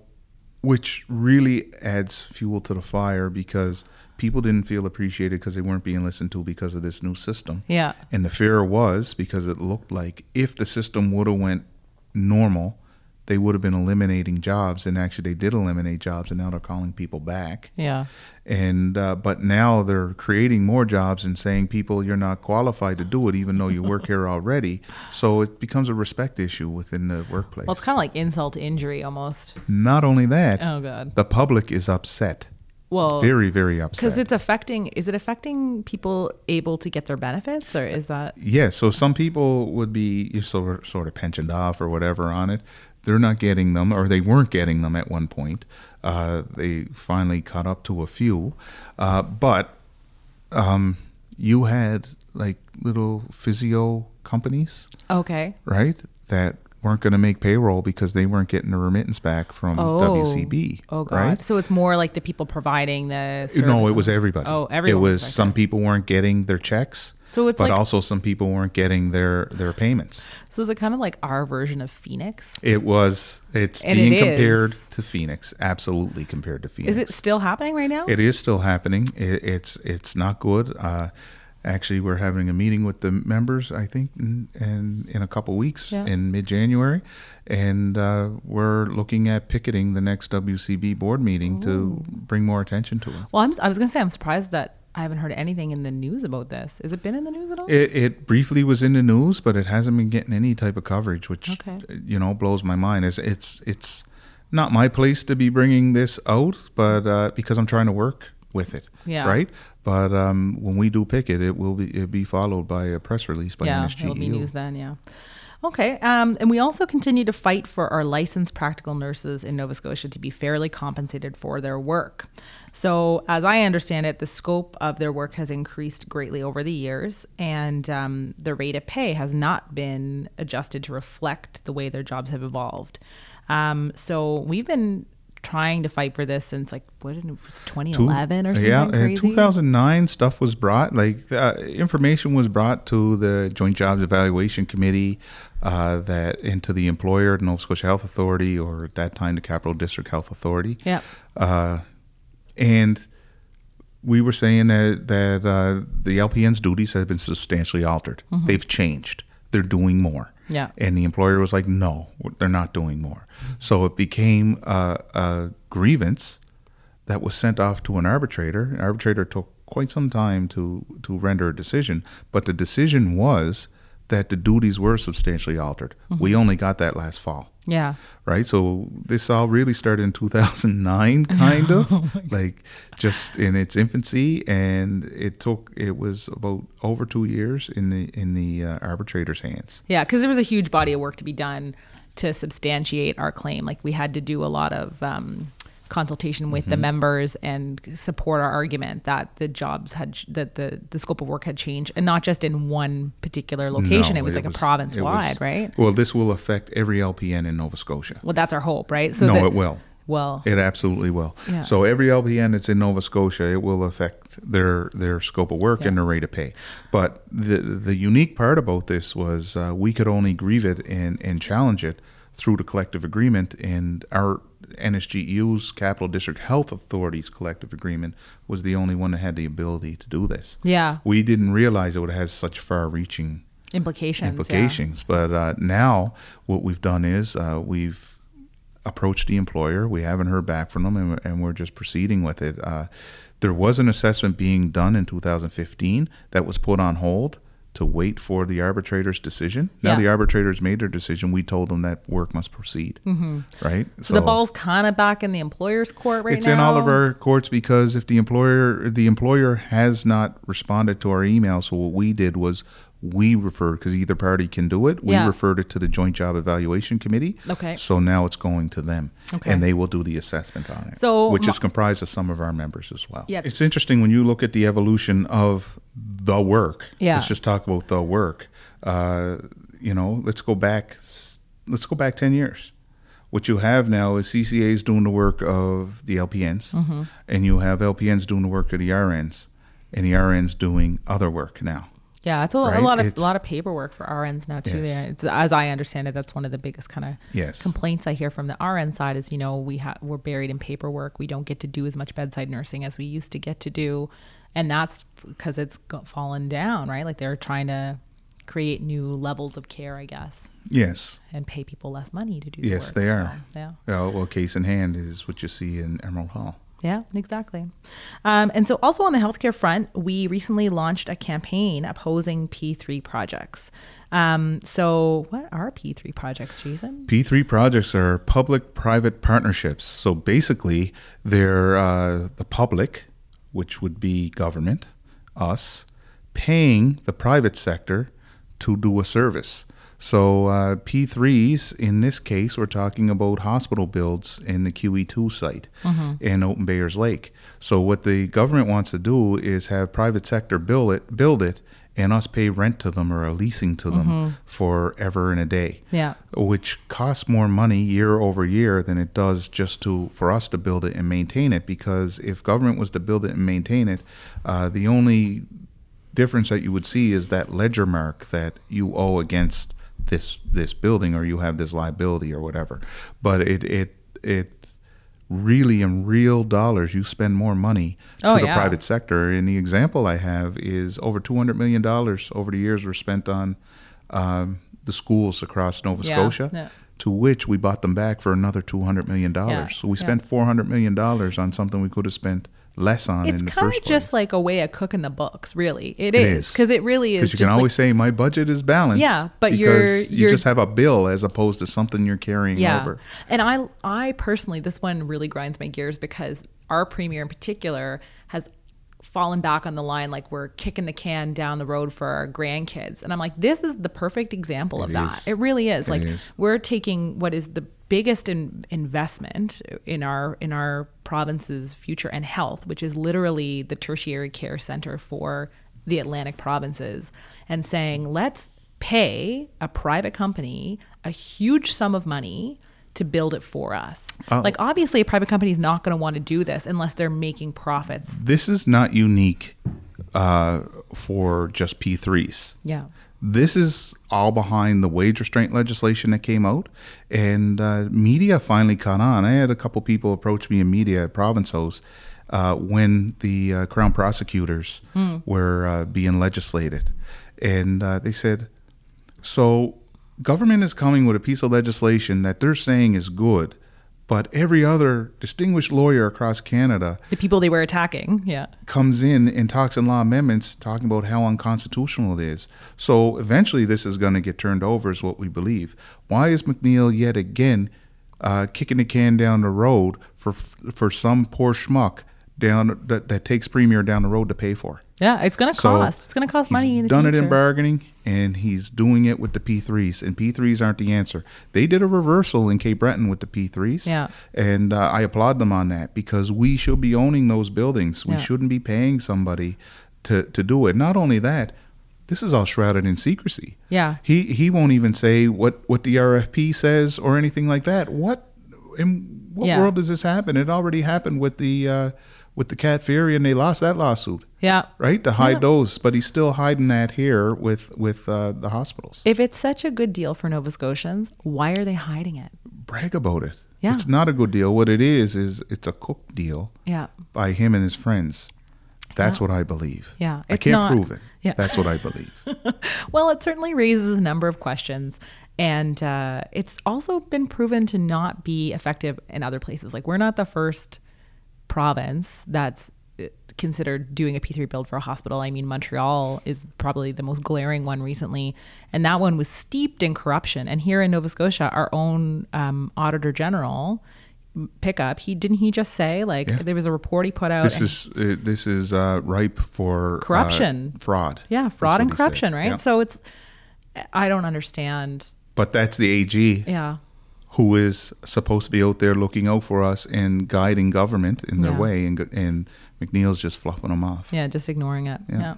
which really adds fuel to the fire because people didn't feel appreciated because they weren't being listened to because of this new system. Yeah. And the fear was because it looked like if the system would have went normal, they would have been eliminating jobs, and actually they did eliminate jobs, and now they're calling people back. Yeah. And uh, but now they're creating more jobs and saying people you're not qualified to do it, even though you work here already. So it becomes a respect issue within the workplace. Well, it's kind of like insult to injury almost. Not only that, Oh god. the public is upset, Well, very very upset. because it's affecting. Is it affecting people able to get their benefits, or is that? yeah so some people would be you sort of, sort of pensioned off or whatever on it. They're not getting them, or they weren't getting them at one point. Uh, they finally caught up to a few, uh, but um, you had like little physio companies, Okay. right? That weren't going to make payroll because they weren't getting the remittance back from Oh. WCB. Oh god. right? So it's more like the people providing the. No, it was everybody. Oh, It everyone was was some people weren't getting their checks. So it's but like also some people weren't getting their their payments. so is it kind of like our version of Phoenix? It was. It's And being it compared to Phoenix. Absolutely compared to Phoenix. Is it still happening right now? It is still happening. It, it's it's not good. Uh, actually, we're having a meeting with the members. I think in in, in a couple weeks Yeah. in mid January, and uh, we're looking at picketing the next WCB board meeting to bring more attention to it. well, I'm, I was going to say I'm surprised that I haven't heard anything in the news about this. Has it been in the news at all? It, it briefly was in the news, but it hasn't been getting any type of coverage, which Okay. you know blows my mind. It's it's it's not my place to be bringing this out, but uh, because I'm trying to work with it, Yeah. right. But um, when we do pick it, it will be it be followed by a press release by yeah, NSGEU. it'll be news then. Yeah. Okay. Um, and we also continue to fight for our licensed practical nurses in Nova Scotia to be fairly compensated for their work. So, as I understand it, the scope of their work has increased greatly over the years, and um, the rate of pay has not been adjusted to reflect the way their jobs have evolved. Um, so, we've been trying to fight for this since like what it was 2011 or something yeah, crazy. in 2009, stuff was brought, like uh, information was brought to the Joint Jobs Evaluation Committee, uh, that into the employer, Nova Scotia Health Authority, or at that time the Capital District Health Authority. Yeah. Uh, and we were saying that that uh, the LPN's duties have been substantially altered. They've changed. They're doing more. Yeah. And the employer was like, no, they're not doing more. So it became a, a grievance that was sent off to an arbitrator. An arbitrator took quite some time to, to render a decision, but the decision was that the duties were substantially altered. We only got that last fall Yeah. right? So this all really started in 2009, kind of like just in its infancy, and it took it was about over two years in the in the uh, arbitrator's hands. Yeah, because there was a huge body of work to be done to substantiate our claim. Like we had to do a lot of um, consultation with Mm-hmm. the members and support our argument that the jobs had that the the scope of work had changed, and not just in one particular location. No, it was like a province wide, was- right? Well, this will affect every LPN in Nova Scotia. Well, that's our hope, right? So no, that- it will. Well, It absolutely will. Yeah. So every LPN that's in Nova Scotia, it will affect their their scope of work and Yeah. their rate of pay. But the the unique part about this was uh, we could only grieve it and and challenge it through the collective agreement, and our NSGEU's Capital District Health Authority's collective agreement was the only one that had the ability to do this. yeah, We didn't realize it would have such far-reaching implications. yeah. implications. But uh, now what we've done is uh, we've approached the employer. We haven't heard back from them, and, and we're just proceeding with it. Uh, there was an assessment being done in 2015 that was put on hold to wait for the arbitrator's decision. Now Yeah. the arbitrators made their decision. We told them that work must proceed. Mm-hmm. Right. So, the ball's kind of back in the employer's court right it's now. in all of our courts because if the employer the employer has not responded to our email, so what we did was we referred because either party can do it. We Yeah. referred it to the Joint Job Evaluation Committee. Okay. So now it's going to them, Okay. and they will do the assessment on it. So which is comprised of some of our members as well. Yeah. It's interesting when you look at the evolution of the work. Yeah. Let's just talk about the work. Uh, you know, let's go back. Let's go back ten years. What you have now is CCAs doing the work of the LPNs, Mm-hmm. and you have LPNs doing the work of the RNs, and the RNs doing other work now. Yeah, it's a, a lot of It's- a lot of paperwork for RNs now too. Yes. Yeah, as I understand it, that's one of the biggest kind of Yes. complaints I hear from the RN side is you know we ha- we're buried in paperwork. We don't get to do as much bedside nursing as we used to get to do, and that's because it's fallen down, right? Like they're trying to create new levels of care, I guess, Yes. and pay people less money to do. the Yes, work, they so, are. yeah. Well, well, case in hand is what you see in Emerald Hall. Yeah, exactly. Um, and so, also on the healthcare front, we recently launched a campaign opposing P3 projects. Um, so, what are P3 projects, Jason? P3 projects are public private partnerships. So basically, they're uh, the public, which would be government, us, paying the private sector to do a service. So uh, P3s, in this case, we're talking about hospital builds in the QE2 site in Open Bayers Lake. So what the government wants to do is have private sector build it, build it, and us pay rent to them or a leasing to them forever and a day Yeah. which costs more money year over year than it does just to for us to build it and maintain it. Because if government was to build it and maintain it, uh, the only difference that you would see is that ledger mark that you owe against this this building or you have this liability or whatever. But it it it really in real dollars you spend more money to Oh, the yeah. private sector and the example i have is over 200 million dollars over the years were spent on um, the schools across nova Yeah, scotia yeah. to which we bought them back for another 200 million dollars so we spent 400 million dollars on something we could have spent less on It's in the kind of just like a way of cooking the books, really. It is is. because it really is. because you can always like, say my budget is balanced Yeah, but you're- you you're- just have a bill as opposed to something you're carrying yeah. over And I, I personally, this one really grinds my gears because our premier in particular fallen back on the line like we're kicking the can down the road for our grandkids. And I'm like, this is the perfect example of It that. is. It really is. It like is. we're taking what is the biggest in, investment in our in our province's future and health, which is literally the tertiary care center for the Atlantic provinces, and saying, let's pay a private company a huge sum of money to build it for us. Oh. Like obviously a private company is not going to want to do this unless they're making profits. This is not unique uh, for just P3s. Yeah. This is all behind the wage restraint legislation that came out, and uh, media finally caught on. I had a couple people approach me in media at Province House uh, when the uh, Crown prosecutors were uh, being legislated, and uh, they said, "So, government is coming with a piece of legislation that they're saying is good." But every other distinguished lawyer across Canada The people they were attacking. Yeah. comes in and talks in law amendments talking about how unconstitutional it is. So eventually this is going to get turned over, is what we believe. Why is McNeil yet again uh, kicking the can down the road for for some poor schmuck down that, that takes Premier down the road to pay for? Yeah, it's going to So cost. It's going to cost money He's in the done future. it in bargaining, and he's doing it with the P3s. And P3s aren't the answer. They did a reversal in Cape Breton with the P3s. Yeah. And uh, I applaud them on that because we should be owning those buildings. We Yeah. shouldn't be paying somebody to, to do it. Not only that, this is all shrouded in secrecy. Yeah. He he won't even say what, what the RFP says or anything like that. What in what Yeah. world does this happen? It already happened with the uh, with the Cat ferry, and they lost that lawsuit Yeah. right to hide Yeah. those but he's still hiding that here with with uh, the hospitals If it's such a good deal for Nova Scotians, why are they hiding it? brag about it Yeah. it's not a good deal what it is is it's a cook deal Yeah. by him and his friends that's Yeah. what i believe Yeah, i can't not- prove it yeah. that's what i believe Well, it certainly raises a number of questions. And uh, it's also been proven to not be effective in other places. Like, we're not the first province that's uh, considered doing a P3 build for a hospital. I mean, Montreal is probably the most glaring one recently. And that one was steeped in corruption. And here in Nova Scotia, our own um, Auditor General pickup he didn't he just say like Yeah. there was a report he put out this is uh, this is uh, ripe for uh, Corruption. fraud yeah fraud and said. corruption right Yeah. so it's i don't understand but that's the ag yeah who is supposed to be out there looking out for us and guiding government in their Yeah. way and, and mcneil's just fluffing them off Yeah, just ignoring it. Yeah. Yeah.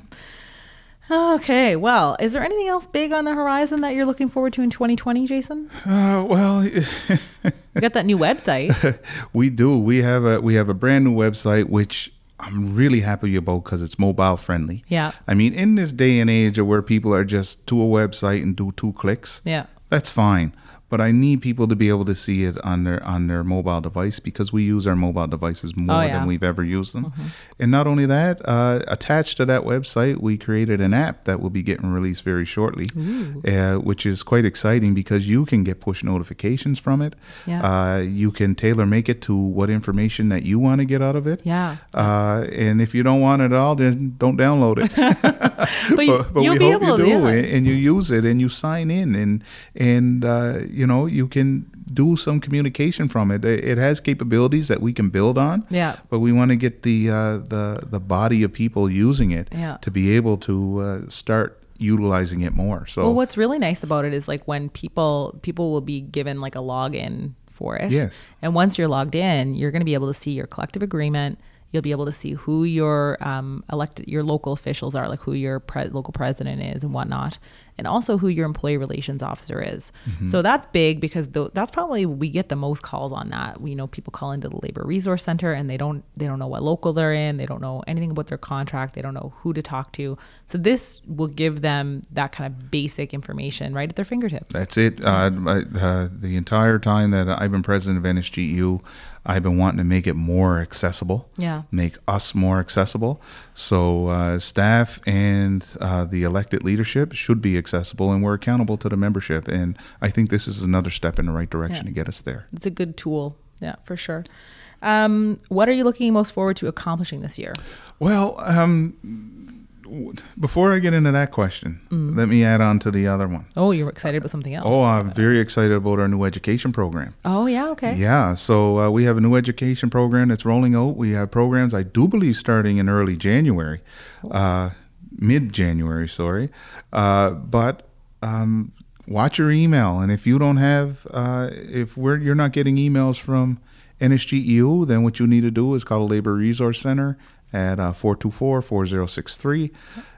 Okay. Well, is there anything else big on the horizon that you're looking forward to in 2020, Jason? uh, well You got that new website. we do. We have a we have a brand new website which I'm really happy about because it's mobile friendly. Yeah. I mean, in this day and age of where people are just to a website and do two clicks, Yeah. that's fine. But I need people to be able to see it on their on their mobile device because we use our mobile devices more Oh, yeah. Mm-hmm. than we've ever used them. And not only that, uh, attached to that website, we created an app that will be getting released very shortly, uh, which is quite exciting because you can get push notifications from it. Yeah. Uh, you can tailor make it to what information that you want to get out of it. Yeah. Uh, and if you don't want it at all, then don't download it. But, but you'll we be hope able you to. do, Yeah. and, and you use it, and you sign in, and and uh, you know you can do some communication from it. It has capabilities that we can build on. Yeah. But we want to get the uh, the the body of people using it Yeah. to be able to uh, start utilizing it more. So Well, what's really nice about it is like when people people will be given like a login for it. Yes. And once you're logged in, you're going to be able to see your collective agreement. You'll be able to see who your um, elected, your local officials are, like who your pre- local president is and whatnot, and also who your employee relations officer is. Mm-hmm. So that's big because th- that's probably we get the most calls on that. We know people call into the labor resource center and they don't they don't know what local they're in, they don't know anything about their contract, they don't know who to talk to. So this will give them that kind of basic information right at their fingertips. That's it. Uh, uh, the entire time that I've been president of NSGEU, I've been wanting to make it more accessible. Yeah. Make us more accessible. So uh, staff and uh, the elected leadership should be accessible, and we're accountable to the membership. And I think this is another step in the right direction Yeah. to get us there. it's a good tool. Yeah, for sure. Um, what are you looking most forward to accomplishing this year? Well, um, before I get into that question, let me add on to the other one. Oh, you're excited about something else. Oh, I'm very excited about our new education program. Oh, yeah. Okay. Yeah, so uh, we have a new education program that's rolling out. We have programs, I do believe, starting in early January, uh, mid January, sorry. Uh, but um, watch your email, and if you don't have, uh, if we're you're not getting emails from NSGEU, then what you need to do is call the Labor Resource Center at uh, 424-4063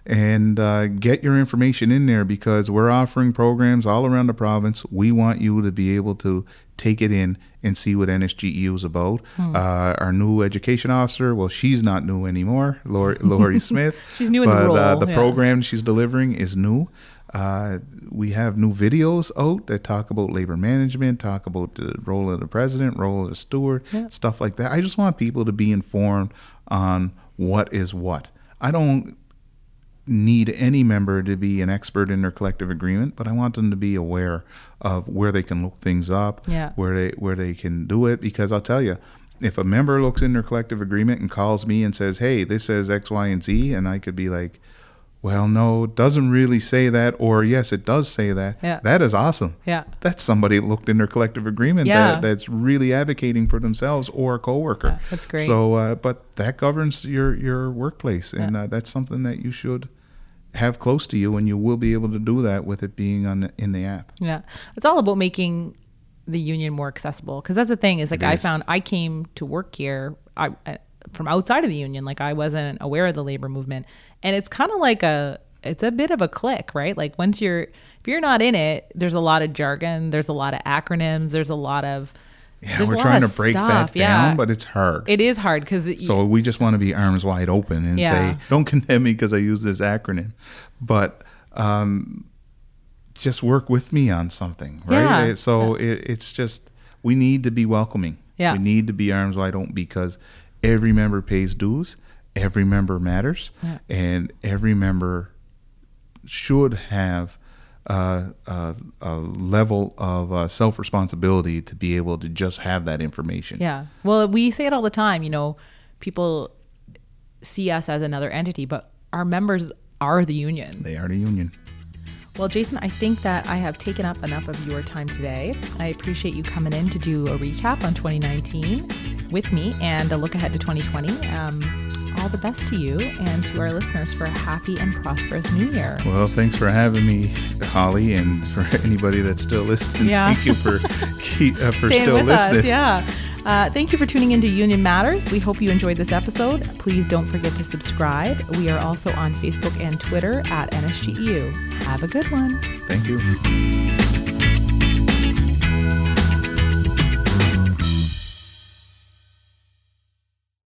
and uh, get your information in there because we're offering programs all around the province. We want you to be able to take it in and see what NSGEU is about. Hmm. Uh, our new education officer, well, she's not new anymore, Lori, Lori Smith. She's new in the but, Uh, the yeah. program she's delivering is new. Uh, we have new videos out that talk about labor management, talk about the role of the president, role of the steward, Yeah. stuff like that. I just want people to be informed on what is what. I don't need any member to be an expert in their collective agreement, but I want them to be aware of where they can look things up, Yeah. where they where they can do it. Because I'll tell you, if a member looks in their collective agreement and calls me and says, "Hey, this says X, Y, and Z," and I could be like, "Well, no, it doesn't really say that," or "Yes, it does say that." Yeah. That is awesome. Yeah. That's somebody that looked in their collective agreement Yeah. that, that's really advocating for themselves or a coworker. Yeah, that's great. So, uh, but that governs your your workplace, and Yeah. uh, that's something that you should have close to you, and you will be able to do that with it being on the, in the app. Yeah. It's all about making the union more accessible. Because that's the thing is like I found I came to work here I, I- from outside of the union. Like I wasn't aware of the labor movement, and it's kind of like a it's a bit of a clique, right? Like once you're if you're not in it, there's a lot of jargon, there's a lot of acronyms, there's a lot of Yeah, we're trying to break stuff, that yeah. down, but it's hard. it is hard because so we just want to be arms wide open and Yeah. say, "Don't condemn me because I use this acronym," but um, just work with me on something, right? Yeah, so It, it's just we need to be welcoming. Yeah. we need to be arms wide open because every member pays dues, every member matters, Yeah. and every member should have. Uh, uh, a level of uh, self responsibility to be able to just have that information. Yeah. Well, we say it all the time. You know, people see us as another entity, but our members are the union. They are the union. Well, Jason, I think that I have taken up enough of your time today. I appreciate you coming in to do a recap on 2019 with me and a look ahead to 2020. Um, all the best to you and to our listeners for a happy and prosperous new year. Well, thanks for having me, Holly, and for anybody that's still listening. Yeah. Thank you for keep, uh, for Staying still with listening. us, yeah. Uh, thank you for tuning into Union Matters. We hope you enjoyed this episode. Please don't forget to subscribe. We are also on Facebook and Twitter at NSGEU. Have a good one. Thank you.